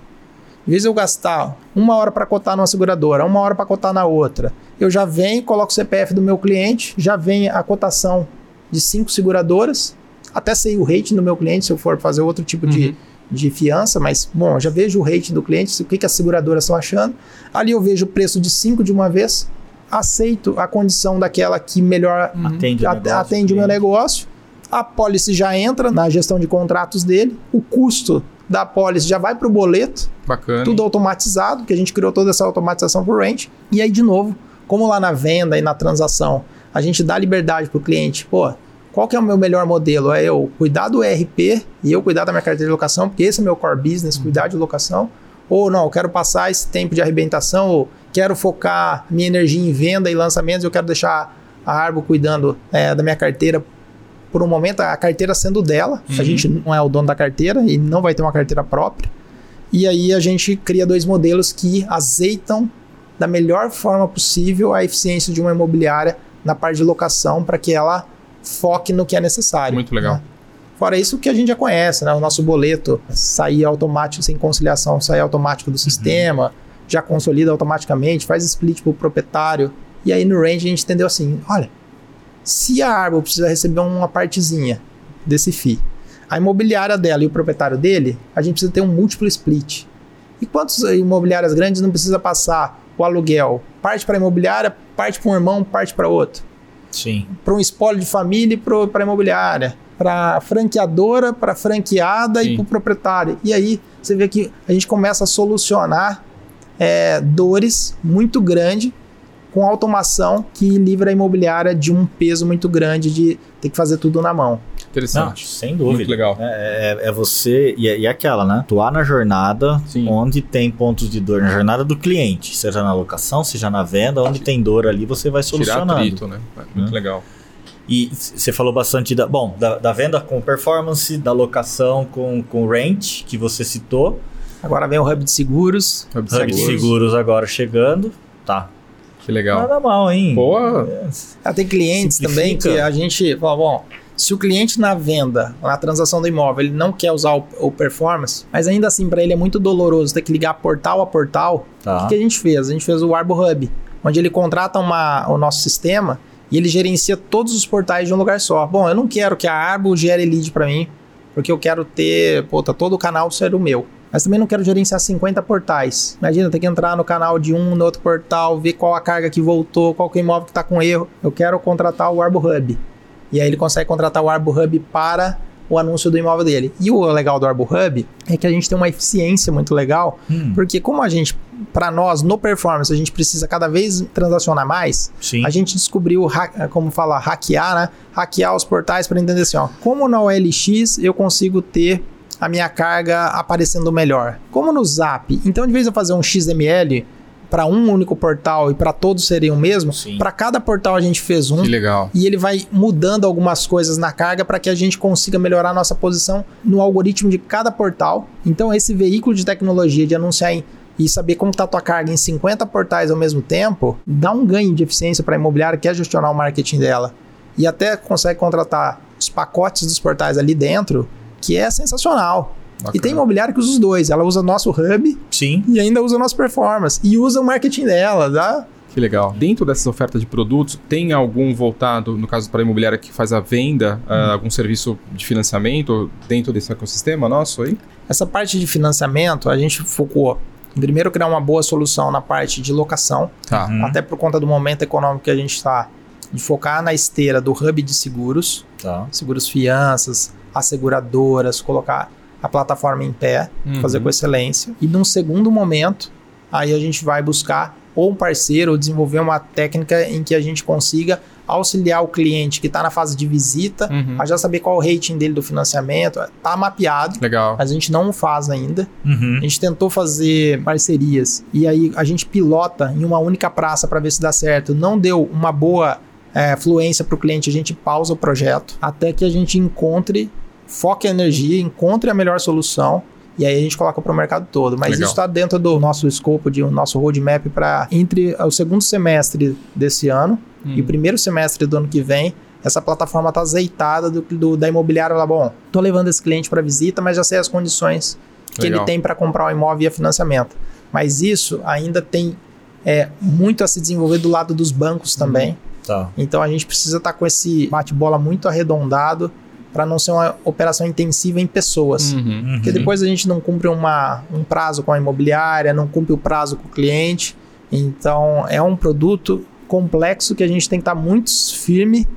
Em vez de eu gastar uma hora para cotar numa seguradora, uma hora para cotar na outra, eu já venho, coloco o CPF do meu cliente, já vem a cotação de cinco seguradoras, até sei o rating do meu cliente se eu for fazer outro tipo de, de fiança, mas bom, eu já vejo o rating do cliente, o que, que as seguradoras estão achando. Ali eu vejo o preço de cinco de uma vez, aceito a condição daquela que melhor Atende o at- negócio atende o meu negócio. A pólice já entra na gestão de contratos dele, o custo da pólice já vai para o boleto, Bacana. tudo automatizado, que a gente criou toda essa automatização para o Range. E aí, de novo, como lá na venda e na transação, a gente dá liberdade para o cliente, pô, qual que é o meu melhor modelo? É eu cuidar do ERP e eu cuidar da minha carteira de locação, porque esse é o meu core business, cuidar de locação. Ou não, eu quero passar esse tempo de arrebentação, ou quero focar minha energia em venda e lançamentos, eu quero deixar a Arbo cuidando é, da minha carteira por um momento, a carteira sendo dela. A gente não é o dono da carteira e não vai ter uma carteira própria. E aí a gente cria dois modelos que azeitam da melhor forma possível a eficiência de uma imobiliária na parte de locação para que ela foque no que é necessário. Muito legal. né? Fora isso, que a gente já conhece, né? O nosso boleto sair automático, sem conciliação, sair automático do sistema, já consolida automaticamente, faz split para o proprietário. E aí no range a gente entendeu assim: olha, se a Arbo precisa receber uma partezinha desse FII, a imobiliária dela e o proprietário dele, a gente precisa ter um múltiplo split. E quantas imobiliárias grandes não precisa passar o aluguel? Parte para a imobiliária, parte para um irmão, parte para outro Sim. para um espólio de família e para a imobiliária, para franqueadora, para franqueada Sim. e para o proprietário. E aí você vê que a gente começa a solucionar é, dores muito grande com automação que livra a imobiliária de um peso muito grande de ter que fazer tudo na mão. Não, Interessante. sem dúvida. Muito legal. É, é- é você. E, é- e é aquela, né? Atuar na jornada Sim. onde tem pontos de dor, na jornada do cliente, seja na locação, seja na venda, onde tem dor ali, você vai Tirar solucionando. atrito, né? Muito Né? legal. E você falou bastante da, bom, da, da venda com performance, da locação com, com rent, que você citou. Agora vem o hub de seguros. Hub de Hub de seguros. seguros agora chegando. Tá. Que legal. Nada mal, hein? Pô, Ah, tem clientes também Simplifica. que a gente fala, bom, se o cliente na venda, na transação do imóvel, ele não quer usar o, o performance, mas ainda assim para ele é muito doloroso ter que ligar portal a portal, o Tá. que, que a gente fez? A gente fez o Arbo Hub, onde ele contrata uma, o nosso sistema e ele gerencia todos os portais de um lugar só. Bom, eu não quero que a Arbo gere lead para mim, porque eu quero ter, pô, tá todo o canal ser o meu. Mas também não quero gerenciar 50 portais. Imagina, ter que entrar no canal de um, no outro portal, ver qual a carga que voltou, qual que é o imóvel que está com erro. Eu quero contratar o Arbo Hub. E aí ele consegue contratar o Arbo Hub para o anúncio do imóvel dele. E o legal do Arbo Hub é que a gente tem uma eficiência muito legal, Hum, porque como a gente, para nós, no performance, a gente precisa cada vez transacionar mais, sim. a gente descobriu, como fala, hackear, né? Hackear os portais para entender assim, ó, como na OLX eu consigo ter a minha carga aparecendo melhor. Como no Zap. Então, de vez eu fazer um XML para um único portal e para todos serem o mesmo, para cada portal a gente fez um que legal. e ele vai mudando algumas coisas na carga para que a gente consiga melhorar a nossa posição no algoritmo de cada portal. Então, esse veículo de tecnologia de anunciar em- e saber como está a tua carga em 50 portais ao mesmo tempo, dá um ganho de eficiência para a imobiliária que quer gestionar o marketing dela. E até consegue contratar os pacotes dos portais ali dentro, que é sensacional. E tem Bacana. imobiliária que usa os dois. Ela usa nosso hub Sim. e ainda usa nosso performance. E usa o marketing dela, dá? Que legal. Dentro dessas ofertas de produtos, tem algum voltado, no caso para a imobiliária que faz a venda, uh, algum serviço de financiamento dentro desse ecossistema nosso aí? Essa parte de financiamento, a gente focou primeiro criar uma boa solução na parte de locação, Tá. Uhum. até por conta do momento econômico que a gente está, de focar na esteira do hub de seguros, Tá. seguros fianças, asseguradoras, colocar a plataforma em pé, Uhum. fazer com excelência. E num segundo momento, aí a gente vai buscar ou um parceiro ou desenvolver uma técnica em que a gente consiga auxiliar o cliente que está na fase de visita Uhum. a já saber qual o rating dele do financiamento. Está mapeado, Legal. mas a gente não faz ainda. Uhum. A gente tentou fazer parcerias e aí a gente pilota em uma única praça para ver se dá certo. Não deu uma boa é, fluência para o cliente, a gente pausa o projeto até que a gente encontre, foque a energia, encontre a melhor solução. E aí a gente coloca para o mercado todo. Mas Legal. isso está dentro do nosso escopo, de o nosso roadmap para entre o segundo semestre desse ano e o Hum. primeiro semestre do ano que vem. Essa plataforma está azeitada do, do- da imobiliária. Lá, bom, tô levando esse cliente para visita, mas já sei as condições que Legal. ele tem para comprar o imóvel via financiamento. Mas isso ainda tem é, muito a se desenvolver do lado dos bancos também. Tá. Então a gente precisa estar com esse bate-bola muito arredondado para não ser uma operação intensiva em pessoas. Uhum. Porque depois a gente não cumpre uma, um prazo com a imobiliária, não cumpre o prazo com o cliente. Então é um produto complexo que a gente tem que estar muito firme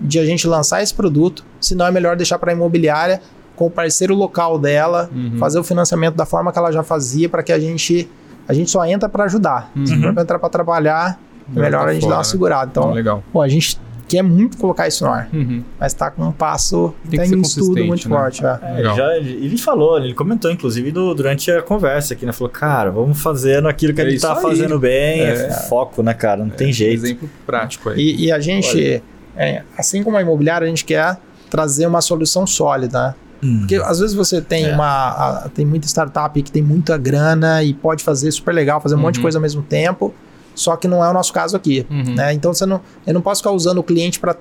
de a gente lançar esse produto. Senão é melhor deixar para a imobiliária com o parceiro local dela, Uhum. fazer o financiamento da forma que ela já fazia para que a gente a gente só entra para ajudar. Se Uhum. for pra entrar para trabalhar, é Melhor tá a gente fora, dar uma né? segurada. Então, legal. pô, a gente quer muito colocar isso no ar, Uhum. mas tá com um passo, Tem que tem um estudo muito né? forte. É. É, já, ele falou, ele comentou, inclusive, do- durante a conversa aqui, né? Falou, cara, vamos fazendo aquilo que a É gente isso tá aí. fazendo bem, é. É. foco, né, cara? Não tem jeito. Exemplo prático aí. E, e a gente, é, assim como a imobiliária, a gente quer trazer uma solução sólida. né? Hum. Porque às vezes você tem É. uma. a- tem muita startup que tem muita grana e pode fazer super legal, fazer um monte de Uhum. coisa ao mesmo tempo. Só que não é o nosso caso aqui. Uhum. né? Então você não, eu não posso ficar usando o cliente para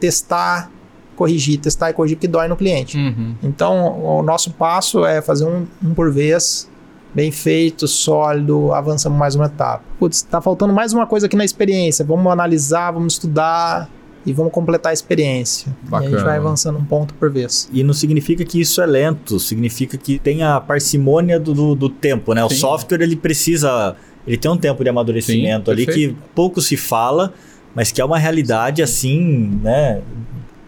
testar, corrigir, testar e corrigir, porque dói no cliente. Uhum. Então, o nosso passo é fazer um, um por vez, bem feito, sólido, avançamos mais uma etapa. Putz, tá faltando mais uma coisa aqui na experiência. Vamos analisar, vamos estudar e vamos completar a experiência. E a gente Bacana. vai avançando um ponto por vez. E não significa que isso é lento, significa que tem a parcimônia do, do, do tempo, né? O Sim. software, ele precisa... Ele tem um tempo de amadurecimento Sim, ali perfeito. que pouco se fala, mas que é uma realidade, assim, né?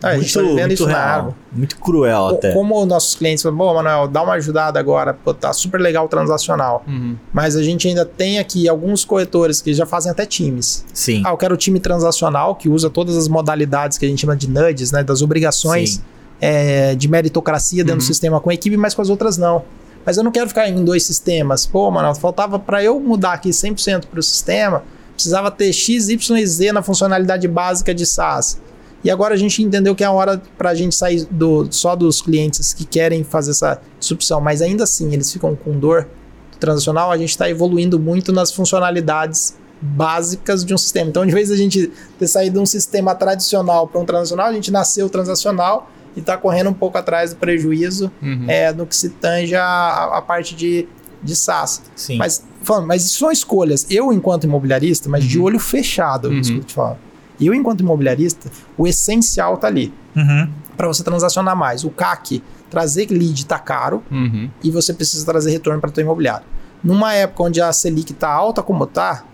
Ah, a gente tá vivendo isso na real, água. muito cruel Co- até. Como nossos clientes falam, pô, Manuel, dá uma ajudada agora, pô, tá super legal o transacional. Uhum. Mas a gente ainda tem aqui alguns corretores que já fazem até times. Sim. Ah, eu quero o time transacional que usa todas as modalidades que a gente chama de nudges, né? Das obrigações é, de meritocracia dentro Uhum. do sistema com a equipe, mas com as outras não. Mas eu não quero ficar em dois sistemas. Pô, mano, faltava para eu mudar aqui 100% para o sistema, precisava ter X, Y e Z na funcionalidade básica de SaaS. E agora a gente entendeu que é a hora para a gente sair do, só dos clientes que querem fazer essa disrupção, mas ainda assim eles ficam com dor do transacional. A gente está evoluindo muito nas funcionalidades básicas de um sistema. Então, de vez a gente ter saído de um sistema tradicional para um transacional, a gente nasceu transacional e está correndo um pouco atrás do prejuízo Uhum. é, no que se tange a, a parte de, de SaaS. Sim. Mas, falando, mas isso são escolhas. Eu, enquanto imobiliarista, mas de olho fechado, Uhum. eu te falo. Eu, enquanto imobiliarista, o essencial tá ali Uhum. para você transacionar mais. O CAC, trazer lead tá caro Uhum. e você precisa trazer retorno para o imobiliário. Numa época onde a Selic tá alta como tá,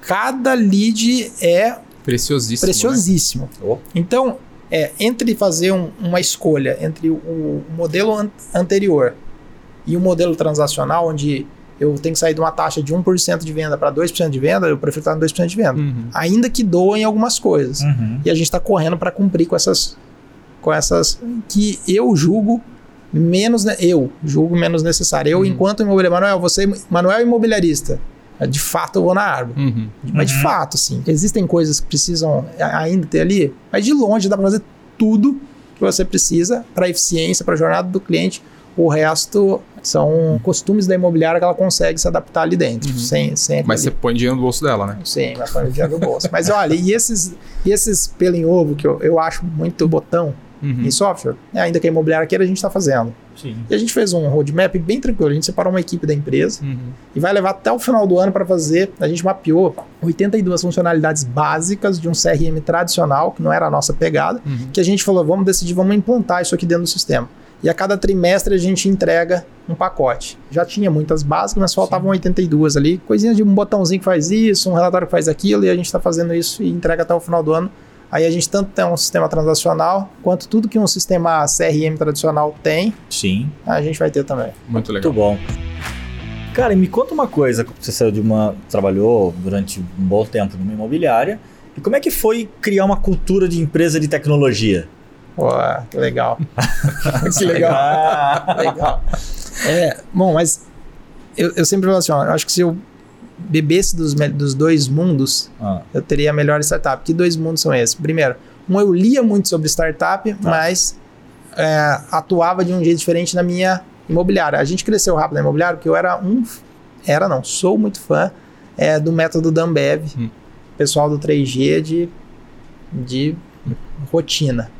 cada lead é Preciosíssimo. né? preciosíssimo. Oh. Então, é, entre fazer um- uma escolha entre o, o modelo an- anterior e o modelo transacional, onde eu tenho que sair de uma taxa de 1% de venda para 2% de venda, eu prefiro estar no 2% de venda. Uhum. Ainda que doem algumas coisas. Uhum. E a gente está correndo para cumprir com essas, com essas que eu julgo menos. Eu julgo menos necessário. Eu, Uhum. enquanto imobiliário. Manuel, você, Manuel imobiliarista. De fato, eu vou na árvore. Uhum. Mas de Uhum. fato, sim. Existem coisas que precisam ainda ter ali, mas de longe dá para fazer tudo que você precisa para eficiência, para a jornada do cliente. O resto são costumes da imobiliária que ela consegue se adaptar ali dentro, Uhum. sem, sem Mas você ali. põe dinheiro no bolso dela, né? Sim, vai pôr o dinheiro no bolso. Mas olha, e esses, e esses pelo em ovo que eu, eu acho muito botão Uhum. em software, é, ainda que a imobiliária queira, a gente está fazendo. Sim. E a gente fez um roadmap bem tranquilo. A gente separou uma equipe da empresa Uhum. e vai levar até o final do ano para fazer. A gente mapeou 82 funcionalidades básicas de um CRM tradicional, que não era a nossa pegada, Uhum. que a gente falou, vamos decidir, vamos implantar isso aqui dentro do sistema. E a cada trimestre a gente entrega um pacote. Já tinha muitas básicas, mas faltavam 82 ali. Coisinha de um botãozinho que faz isso, um relatório que faz aquilo, e a gente está fazendo isso e entrega até o final do ano. Aí a gente tanto tem um sistema transacional, quanto tudo que um sistema CRM tradicional tem, Sim. a gente vai ter também. Muito legal. Muito bom. Cara, e me conta uma coisa, você saiu de uma. trabalhou durante um bom tempo numa imobiliária. E como é que foi criar uma cultura de empresa de tecnologia? Pô, que legal. <laughs> que legal. <laughs> Legal. É, bom, mas eu, eu sempre falo assim, ó, eu acho que se eu bebesse dos, dos dois mundos, ah, eu teria a melhor startup. Que dois mundos são esses? Primeiro, um eu lia muito sobre startup, mas é, atuava de um jeito diferente na minha imobiliária. A gente cresceu rápido na imobiliária porque eu era um. Era não, sou muito fã é, do método da Ambev, Hum. pessoal do 3G de, de rotina.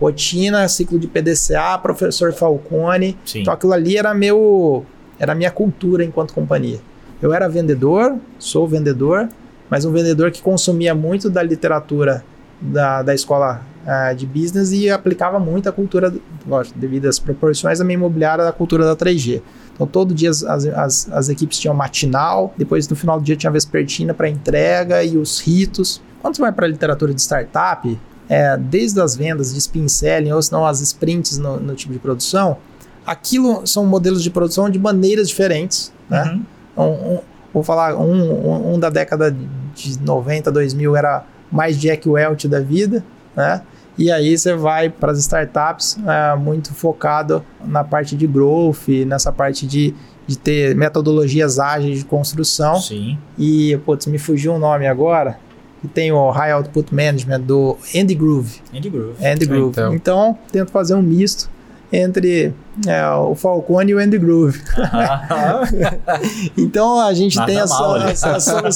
Rotina, ciclo de PDCA, professor Falcone. sim. Então aquilo ali era meu, era a minha cultura enquanto companhia. Eu era vendedor, sou vendedor, mas um vendedor que consumia muito da literatura da, da escola ah, de business e aplicava muito a cultura, lógico, devido às proporções da minha imobiliária da cultura da 3G. Então todo dia as, as, as, equipes tinham matinal, depois no final do dia tinha vespertina para entrega e os ritos. Quando você vai para a literatura de startup, é, desde as vendas de spin selling ou se não as sprints no, no tipo de produção, aquilo são modelos de produção de maneiras diferentes, né? Uhum. Um, um- vou falar, um, um, da década de 90, 2000 era mais Jack Welch da vida, né? E aí você vai para as startups é, muito focado na parte de growth, nessa parte de, de ter metodologias ágeis de construção. Sim. E, putz, me fugiu um nome agora. E tem o High Output Management do Andy Groove. Andy Groove. Andy Groove. então. Então, tento fazer um misto entre é, o Falcone e o Andy Groove. Ah, <laughs> Então a gente Nada tem as, mal, as- as solu-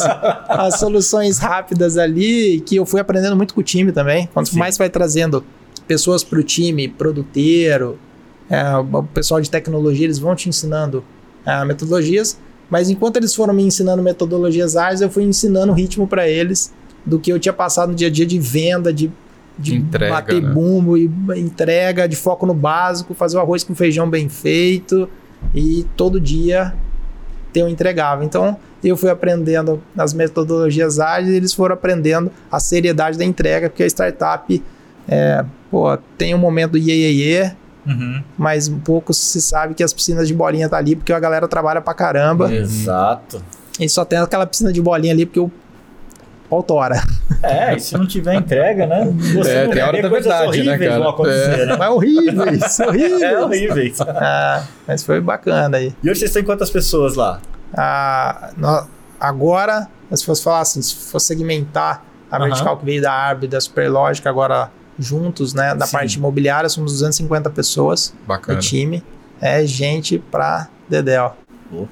as soluções rápidas ali que eu fui aprendendo muito com o time também. Quanto Sim. mais vai trazendo pessoas para o time, produteiro, é, o pessoal de tecnologia, eles vão te ensinando é, metodologias. Mas enquanto eles foram me ensinando metodologias ágeis, eu fui ensinando o ritmo para eles do que eu tinha passado no dia a dia de venda, de, de Entrega, bater né? bumbo e entrega, de foco no básico, fazer o arroz com feijão bem feito e todo dia ter um entregável. Então, eu fui aprendendo as metodologias ágeis e eles foram aprendendo a seriedade da entrega, porque a startup é, pô, tem um momento do iê, iê, iê, uhum. mas um pouco se sabe que as piscinas de bolinha tá ali porque a galera trabalha pra caramba Exato. e só tem aquela piscina de bolinha ali porque o pau tora. É, e se não tiver entrega, né? Você É, tem hora da verdade, né, horríveis cara? vão acontecer, né? Mas <laughs> é horrível isso, horrível. É horrível. Ah, mas foi bacana aí. E hoje vocês têm quantas pessoas lá? Ah, nó- agora, se fosse falar assim, se fosse segmentar a vertical que veio da Arb da Superlógica agora juntos, né, da Sim. parte imobiliária, somos 250 pessoas Bacana. no time. É gente pra Dedéu.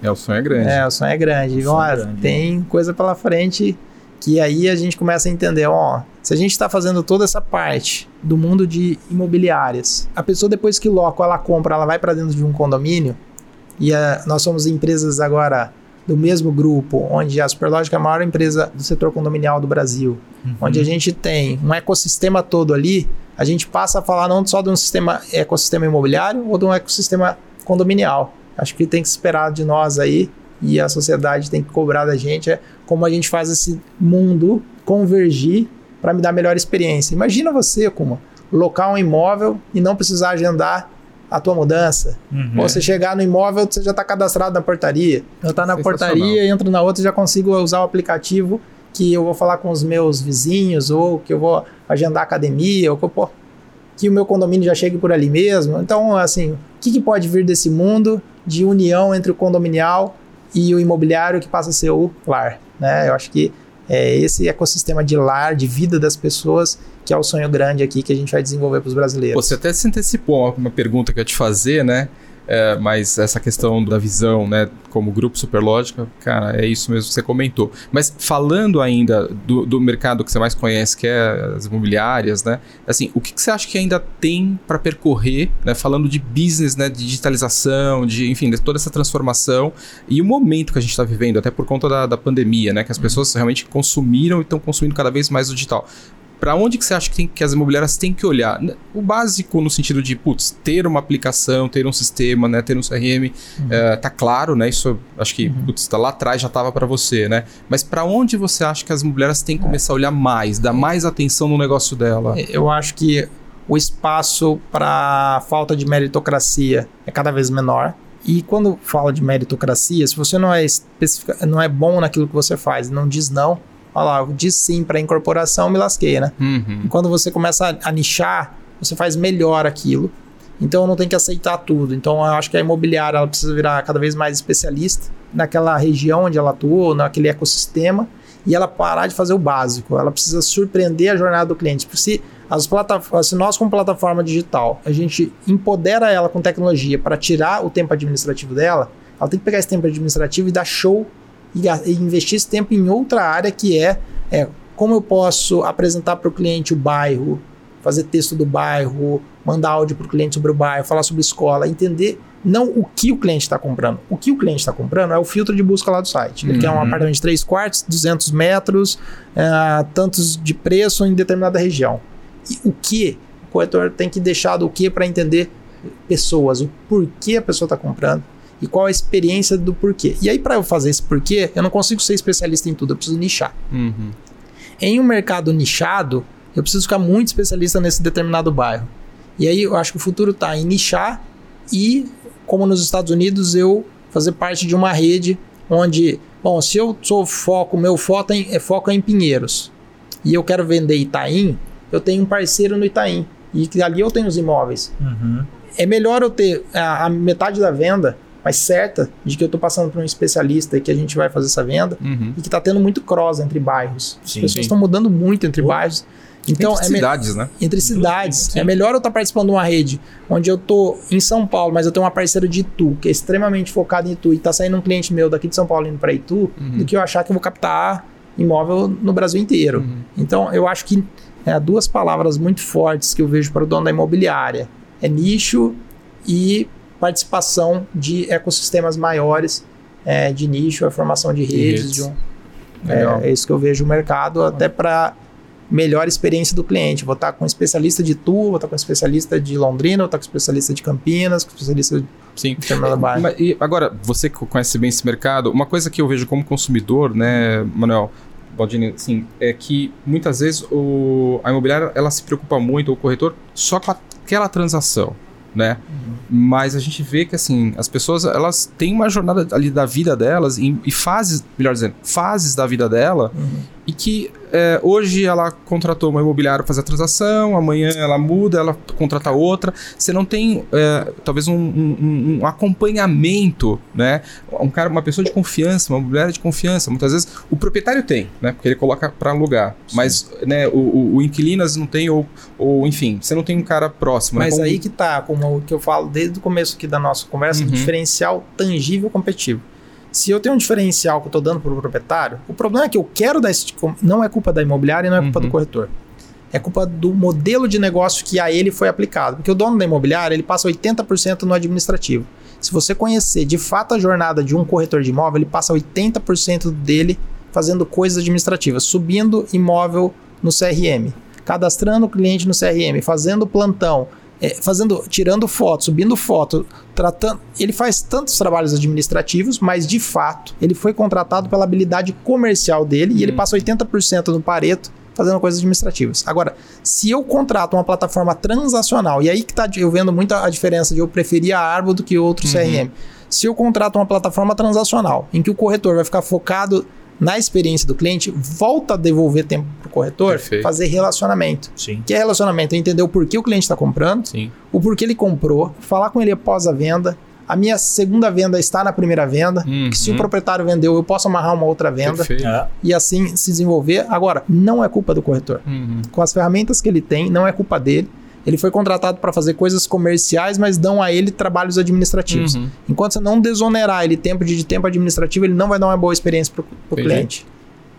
É, o sonho é grande. É, o sonho é grande. O sonho é Olha, grande. tem coisa pela frente que aí a gente começa a entender, ó, se a gente está fazendo toda essa parte do mundo de imobiliárias, a pessoa depois que loca, ela compra, ela vai para dentro de um condomínio e a- nós somos empresas agora do mesmo grupo, onde a Superlógica é a maior empresa do setor condominial do Brasil, onde a gente tem um ecossistema todo ali, a gente passa a falar não só de um sistema ecossistema imobiliário ou de um ecossistema condominial. Acho que tem que se esperar de nós aí e a sociedade tem que cobrar da gente é como a gente faz esse mundo convergir para me dar melhor experiência. Imagina você, como locar um imóvel e não precisar agendar a tua mudança. Uhum. Ou você chegar no imóvel, você já está cadastrado na portaria. Eu estou na portaria, entro na outra e já consigo usar o aplicativo que eu vou falar com os meus vizinhos, ou que eu vou agendar academia, ou que, eu, que o meu condomínio já chegue por ali mesmo. Então, assim, o que, que pode vir desse mundo de união entre o condominial e o imobiliário que passa a ser o lar? Né? Eu acho que é esse ecossistema de lar, de vida das pessoas, que é o sonho grande aqui que a gente vai desenvolver para os brasileiros. Você até se antecipou uma pergunta que eu ia te fazer, né? É, mas essa questão da visão, né, como grupo Superlógica, cara, é isso mesmo que você comentou. Mas falando ainda do, do mercado que você mais conhece, que é as imobiliárias, né? Assim, o que, que você acha que ainda tem para percorrer, né? Falando de business, né, de digitalização, de, enfim, de toda essa transformação e o momento que a gente está vivendo, até por conta da, da pandemia, né? Que as uhum. pessoas realmente consumiram e estão consumindo cada vez mais o digital para onde que você acha que, tem, que as imobiliárias têm que olhar? O básico no sentido de, putz, ter uma aplicação, ter um sistema, né, ter um CRM, uhum. é, tá claro, né? Isso acho que, uhum. putz, tá lá atrás já tava para você, né? Mas para onde você acha que as imobiliárias têm que começar a olhar mais, dar mais atenção no negócio dela? É, eu acho que o espaço para falta de meritocracia é cada vez menor. E quando fala de meritocracia, se você não é, especifica, não é bom naquilo que você faz, não diz não, olha lá, eu disse sim para incorporação, me lasquei, né? Uhum. E quando você começa a, a nichar, você faz melhor aquilo. Então não tem que aceitar tudo. Então eu acho que a imobiliária ela precisa virar cada vez mais especialista naquela região onde ela atua, naquele ecossistema, e ela parar de fazer o básico. Ela precisa surpreender a jornada do cliente. Porque se, as se nós, como plataforma digital, a gente empodera ela com tecnologia para tirar o tempo administrativo dela, ela tem que pegar esse tempo administrativo e dar show e, e investir esse tempo em outra área que é, é como eu posso apresentar para o cliente o bairro, fazer texto do bairro, mandar áudio para o cliente sobre o bairro, falar sobre escola, entender não o que o cliente está comprando. O que o cliente está comprando é o filtro de busca lá do site. Ele uhum. quer um apartamento de 3 quartos, 200 metros, é, tantos de preço em determinada região. E o que? O corretor tem que deixar do que para entender pessoas, o porquê a pessoa está comprando, e qual a experiência do porquê. E aí, para eu fazer esse porquê, eu não consigo ser especialista em tudo, eu preciso nichar. Uhum. Em um mercado nichado, eu preciso ficar muito especialista nesse determinado bairro. E aí eu acho que o futuro está em nichar e, como nos Estados Unidos, eu fazer parte de uma rede onde, bom, se eu sou foco, meu foco é, foco é em Pinheiros e eu quero vender Itaim, eu tenho um parceiro no Itaim e ali eu tenho os imóveis. Uhum. É melhor eu ter a, a metade da venda mas certa de que eu estou passando para um especialista e que a gente vai fazer essa venda uhum. e que está tendo muito cross entre bairros. As sim, pessoas estão mudando muito entre bairros. Então, entre é cidades, né? Entre cidades. Sim. É melhor eu estar tá participando de uma rede onde eu estou em São Paulo, mas eu tenho uma parceira de Itu, que é extremamente focada em Itu, e está saindo um cliente meu daqui de São Paulo indo para Itu, uhum. do que eu achar que eu vou captar imóvel no Brasil inteiro. Uhum. Então, eu acho que é, duas palavras muito fortes que eu vejo para o dono da imobiliária. É nicho e participação de ecossistemas maiores é, de nicho, a formação de redes. redes. De um, é, é, isso que eu vejo o mercado, até para melhor experiência do cliente. Vou estar com um especialista de Tu, vou estar com um especialista de Londrina, vou estar com um especialista de Campinas, com um especialista de Sim. Mas, e agora, você que conhece bem esse mercado, uma coisa que eu vejo como consumidor, né, Manuel, Baldini, assim, é que muitas vezes o, a imobiliária ela se preocupa muito, o corretor, só com aquela transação né? Uhum. Mas a gente vê que assim, as pessoas elas têm uma jornada ali da vida delas e, e fases, melhor dizendo, fases da vida dela uhum. E que é, hoje ela contratou uma imobiliária para fazer a transação, amanhã ela muda, ela contrata outra. Você não tem é, talvez um, um, um, acompanhamento, né? Um cara, uma pessoa de confiança, uma imobiliária de confiança. Muitas vezes o proprietário tem, né? Porque ele coloca para alugar, Sim. mas né, o, o, o, vezes não tem ou, ou enfim, você não tem um cara próximo. Né? Mas né? aí que tá, como o que eu falo desde o começo aqui da nossa conversa, uhum. diferencial tangível competitivo. Se eu tenho um diferencial que eu estou dando para o proprietário, o problema é que eu quero dar esse. Tipo, não é culpa da imobiliária e não é culpa uhum. do corretor. É culpa do modelo de negócio que a ele foi aplicado. Porque o dono da imobiliária ele passa 80% no administrativo. Se você conhecer de fato a jornada de um corretor de imóvel, ele passa 80% dele fazendo coisas administrativas, subindo imóvel no CRM, cadastrando o cliente no CRM, fazendo plantão, é, fazendo, tirando foto, subindo foto, tratando. Ele faz tantos trabalhos administrativos, mas de fato ele foi contratado pela habilidade comercial dele e ele uhum. passa 80% no Pareto fazendo coisas administrativas. Agora, se eu contrato uma plataforma transacional, e aí que tá eu vendo muita a diferença de eu preferir a Arbo do que outro uhum. CRM. Se eu contrato uma plataforma transacional, em que o corretor vai ficar focado na experiência do cliente, volta a devolver tempo para o corretor, Perfeito. fazer relacionamento. Sim. Que é relacionamento? É entender o porquê o cliente está comprando, Sim. o porquê ele comprou, falar com ele após a venda, A minha segunda venda está na primeira venda. Uhum. Que se o proprietário vendeu, eu posso amarrar uma outra venda Perfeito. É. e assim se desenvolver. Agora, não é culpa do corretor. Uhum. Com as ferramentas que ele tem, não é culpa dele. Ele foi contratado para fazer coisas comerciais, mas dão a ele trabalhos administrativos. Uhum. Enquanto você não desonerar ele tempo de, de tempo administrativo, ele não vai dar uma boa experiência para o Entendi. cliente.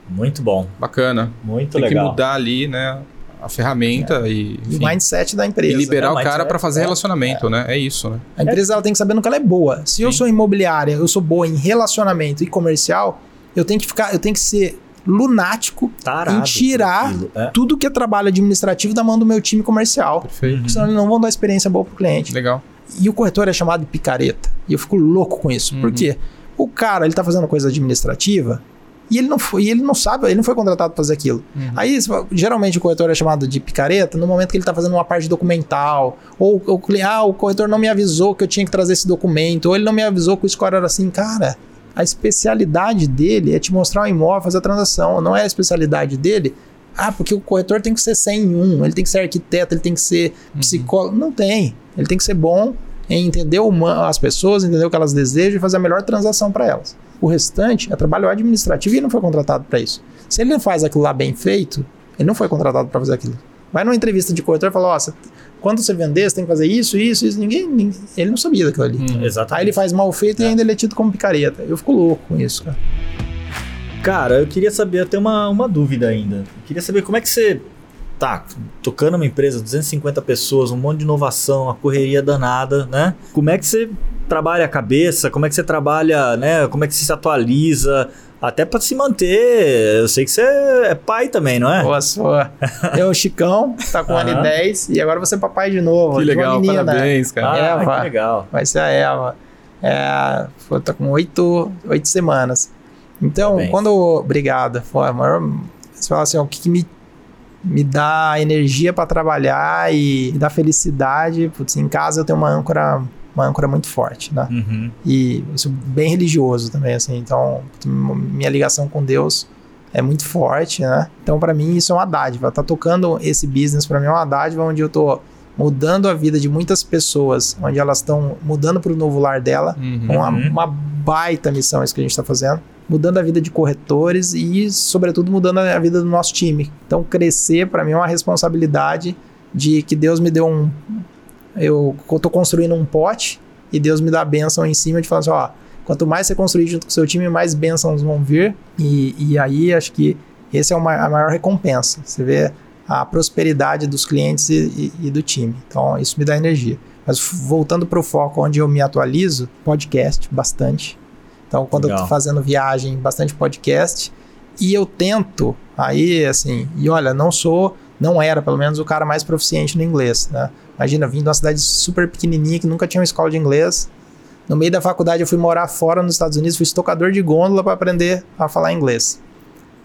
Muito bom. Bacana. Muito Tem que legal. mudar ali, né? A ferramenta e, E o mindset da e empresa. liberar É, o cara é- para fazer é- relacionamento, né? É isso, né? A empresa ela tem que saber no que ela é boa. Se eu Sim. sou imobiliária, eu sou boa em relacionamento e comercial, eu tenho que ficar, eu tenho que ser lunático Tarado em tirar. É. tudo que é trabalho administrativo da mão do meu time comercial. Perfeito. Senão eles não vão dar experiência boa pro cliente. Legal. E o corretor é chamado de picareta. E eu fico louco com isso. Por Uhum. quê? O cara, ele tá fazendo coisa administrativa e ele não foi, ele não sabe, ele não foi contratado para fazer aquilo. Uhum. Aí, geralmente, o corretor é chamado de picareta no momento que ele tá fazendo uma parte documental. Ou o cliente, ah, o corretor não me avisou que eu tinha que trazer esse documento. Ou ele não me avisou que o score era assim. Cara, a especialidade dele é te mostrar o imóvel, fazer a transação. Não é a especialidade dele. Ah, porque o corretor tem que ser 100 em um, ele tem que ser arquiteto, ele tem que ser psicólogo. Não tem. Ele tem que ser bom em entender as pessoas, entender o que elas desejam e fazer a melhor transação para elas. O restante é trabalho administrativo e ele não foi contratado para isso. Se ele não faz aquilo lá bem feito, ele não foi contratado para fazer aquilo. Vai numa entrevista de corretor e fala: Ó, você- quando você vender, você tem que fazer isso, isso, isso. Ninguém, ninguém- ele não sabia daquilo ali. Uhum. Exatamente. Aí ele faz mal feito e É. ainda ele é tido como picareta. Eu fico louco com isso, cara. Cara, eu queria saber, eu tenho uma, uma dúvida ainda. Eu queria saber como é que você tá tocando uma empresa, 250 pessoas, um monte de inovação, uma correria danada, né? Como é que você trabalha a cabeça? Como é que você trabalha, né? Como é que você se atualiza? Até pra se manter. Eu sei que você é pai também, não é? Boa sua. Eu, <laughs> o Chicão, tá com um ano e Aham. 10 e agora você é papai de novo. Que legal, menina. parabéns, cara. Ah, Eva. que legal. Vai ser a Eva. É, tá com oito, oito semanas. Então, Parabéns. quando. Obrigado. Foi a maior, você fala assim, ó, o que, que me, me dá energia para trabalhar e dá felicidade. Putz, em casa eu tenho uma âncora, uma âncora muito forte, né? Uhum. E eu sou bem religioso também, assim. Então, minha ligação com Deus é muito forte, né? Então, para mim, isso é uma dádiva. Tá tocando esse business, para mim, é uma dádiva onde eu tô mudando a vida de muitas pessoas, onde elas estão mudando para o novo lar dela. Uhum. Uma, uma baita missão isso que a gente está fazendo. Mudando a vida de corretores e, sobretudo, mudando a vida do nosso time. Então, crescer, para mim, é uma responsabilidade de que Deus me deu um. Eu estou construindo um pote e Deus me dá a bênção em cima de falar assim: ó, quanto mais você construir junto com o seu time, mais bênçãos vão vir. E, e aí, acho que esse é uma, a maior recompensa. Você vê a prosperidade dos clientes e, e- e do time. Então, isso me dá energia. Mas voltando para o foco onde eu me atualizo, podcast, bastante. Então, quando eu Legal. tô fazendo viagem, bastante podcast. E eu tento, aí, assim, e olha, não sou, não era pelo menos o cara mais proficiente no inglês, né? Imagina, vim de uma cidade super pequenininha que nunca tinha uma escola de inglês. No meio da faculdade eu fui morar fora nos Estados Unidos, fui estocador de gôndola para aprender a falar inglês.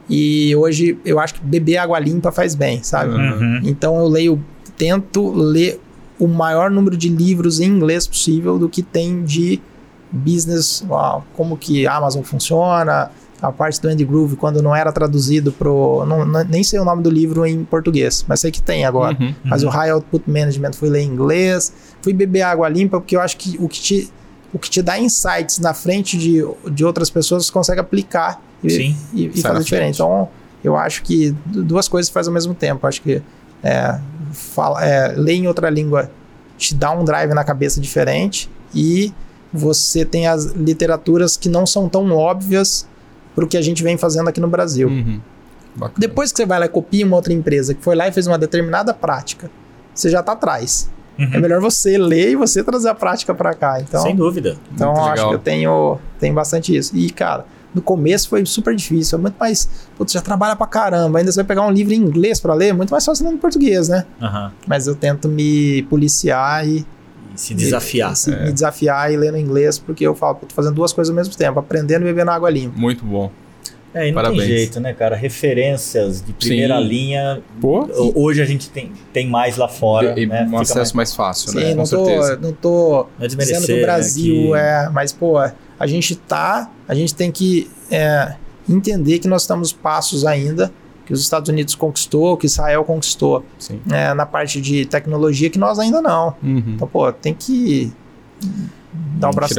E hoje eu acho que beber água limpa faz bem, sabe? Uhum. Então eu leio, tento ler o maior número de livros em inglês possível do que tem de business, como que a Amazon funciona, a parte do Andy Groove quando não era traduzido pro, não, não- nem sei o nome do livro em português, mas sei que tem agora. Uhum. Mas o High Output Management fui ler em inglês, fui beber água limpa porque eu acho que o que te o que te dá insights na frente de, de outras pessoas você consegue aplicar e, Sim. e, e fazer diferente. Então, eu acho que du- duas coisas faz ao mesmo tempo. Acho que é, fala, é, ler em outra língua te dá um drive na cabeça diferente e você tem as literaturas que não são tão óbvias para o que a gente vem fazendo aqui no Brasil. Uhum. Depois que você vai lá e copia uma outra empresa que foi lá e fez uma determinada prática, você já está atrás. Uhum. É melhor você ler e você trazer a prática para cá. Então, Sem dúvida. então Muito acho legal. que eu tenho, tenho bastante isso. E, cara, no começo foi super difícil. É muito mais. Putz, já trabalha pra caramba. Ainda você vai pegar um livro em inglês pra ler, é muito mais fácil lendo em português, né? Aham. Mas eu tento me policiar e. Se desafiar. e- se- Me desafiar e ler no inglês, porque eu falo, tô fazendo duas coisas ao mesmo tempo, aprendendo e bebendo água limpa. Muito bom. É, e não Parabéns. tem jeito, né, cara? Referências de primeira Sim. linha. Pô, Hoje a gente tem, tem mais lá fora. e né? um Fica acesso mais, fácil, Sim, né? não, Com tô, certeza. não tô Não é dizendo desmerecer, que o Brasil né, é. Mas, pô, a gente tá. A gente tem que é, entender que nós estamos passos ainda que os Estados Unidos conquistou, que Israel conquistou Sim. é, na parte de tecnologia que nós ainda não. Uhum. Então, pô, tem que Dá um braço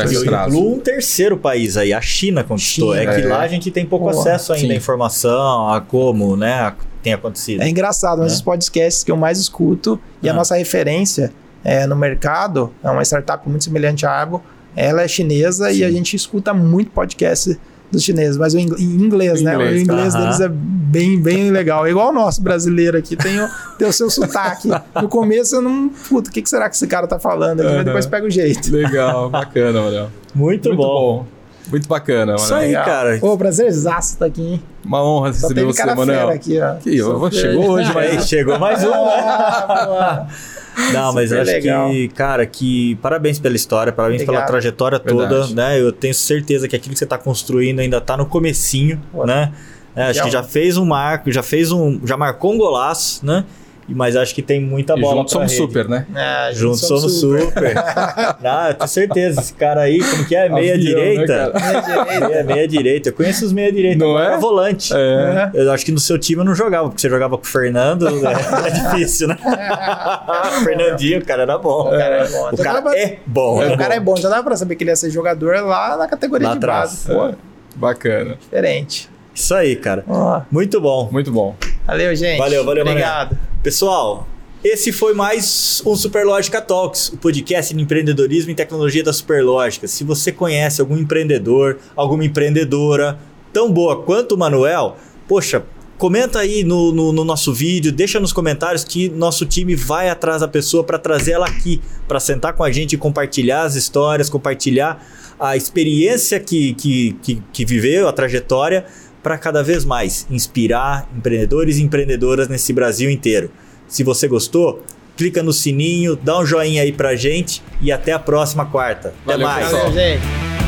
um terceiro país aí, a China conquistou. China, é que é. lá a gente tem pouco Pô, acesso ainda sim. à informação, a como, né, a- tem acontecido. É engraçado, mas Né? os podcasts que eu mais escuto e a Ah. nossa referência é, no mercado é uma startup muito semelhante à Argo. Ela é chinesa e a gente escuta muito podcast dos chineses, mas o ing- em inglês, né? Inglês, o inglês aham. deles é bem, bem legal. É igual o nosso brasileiro aqui, tem o, tem o seu sotaque. <laughs> No começo eu não. Puta, o que, que será que esse cara tá falando? aqui? Mas Aham. depois pega o jeito. Legal, <laughs> bacana, Manel. Muito, Muito bom. bom. Muito bacana, Isso Manel. aí, Legal. cara. Ô, prazerzaço estar aqui, hein? Uma honra Só receber teve você, fera aqui, ó. Que chegou hoje, Aí, mas... chegou mais um. <laughs> Não, mas acho legal. que, cara, que parabéns pela história, parabéns pela Obrigado. trajetória toda, Verdade. né? Eu tenho certeza que aquilo que você está construindo ainda está no comecinho, né? É, acho que já fez um marco, já fez um, já marcou um golaço, né? Mas acho que tem muita E bola juntos somos rede. super, né? É, Juntos somos super. Não, <laughs> eu tenho certeza. Esse cara aí, como que é? Meia Avião, né, direita. cara? meia, meia direita. Eu conheço os meia direita. Não é? era volante. É. Eu acho que no seu time eu não jogava, porque você jogava com o Fernando. né? <laughs> É difícil, né? o <laughs> Fernandinho, o cara era bom. O cara é bom. O cara é bom. o cara é bom, já dava pra saber que ele ia ser jogador lá na categoria Lá de atrás. base. Pô, Bacana. diferente. Isso aí, cara. Ó, Muito bom. Muito bom. valeu, gente. Valeu, valeu, Mané. Obrigado. Pessoal, esse foi mais um Superlógica Talks, o podcast de empreendedorismo e tecnologia da Superlógica. Se você conhece algum empreendedor, alguma empreendedora tão boa quanto o Manuel, poxa, comenta aí no, no- no nosso vídeo, deixa nos comentários que nosso time vai atrás da pessoa para trazer ela aqui, para sentar com a gente e compartilhar as histórias, compartilhar a experiência que, que, que, que viveu, a trajetória, para cada vez mais inspirar empreendedores e empreendedoras nesse Brasil inteiro. Se você gostou, clica no sininho, dá um joinha aí pra gente e até a próxima quarta. Até Valeu, mais. Valeu, gente.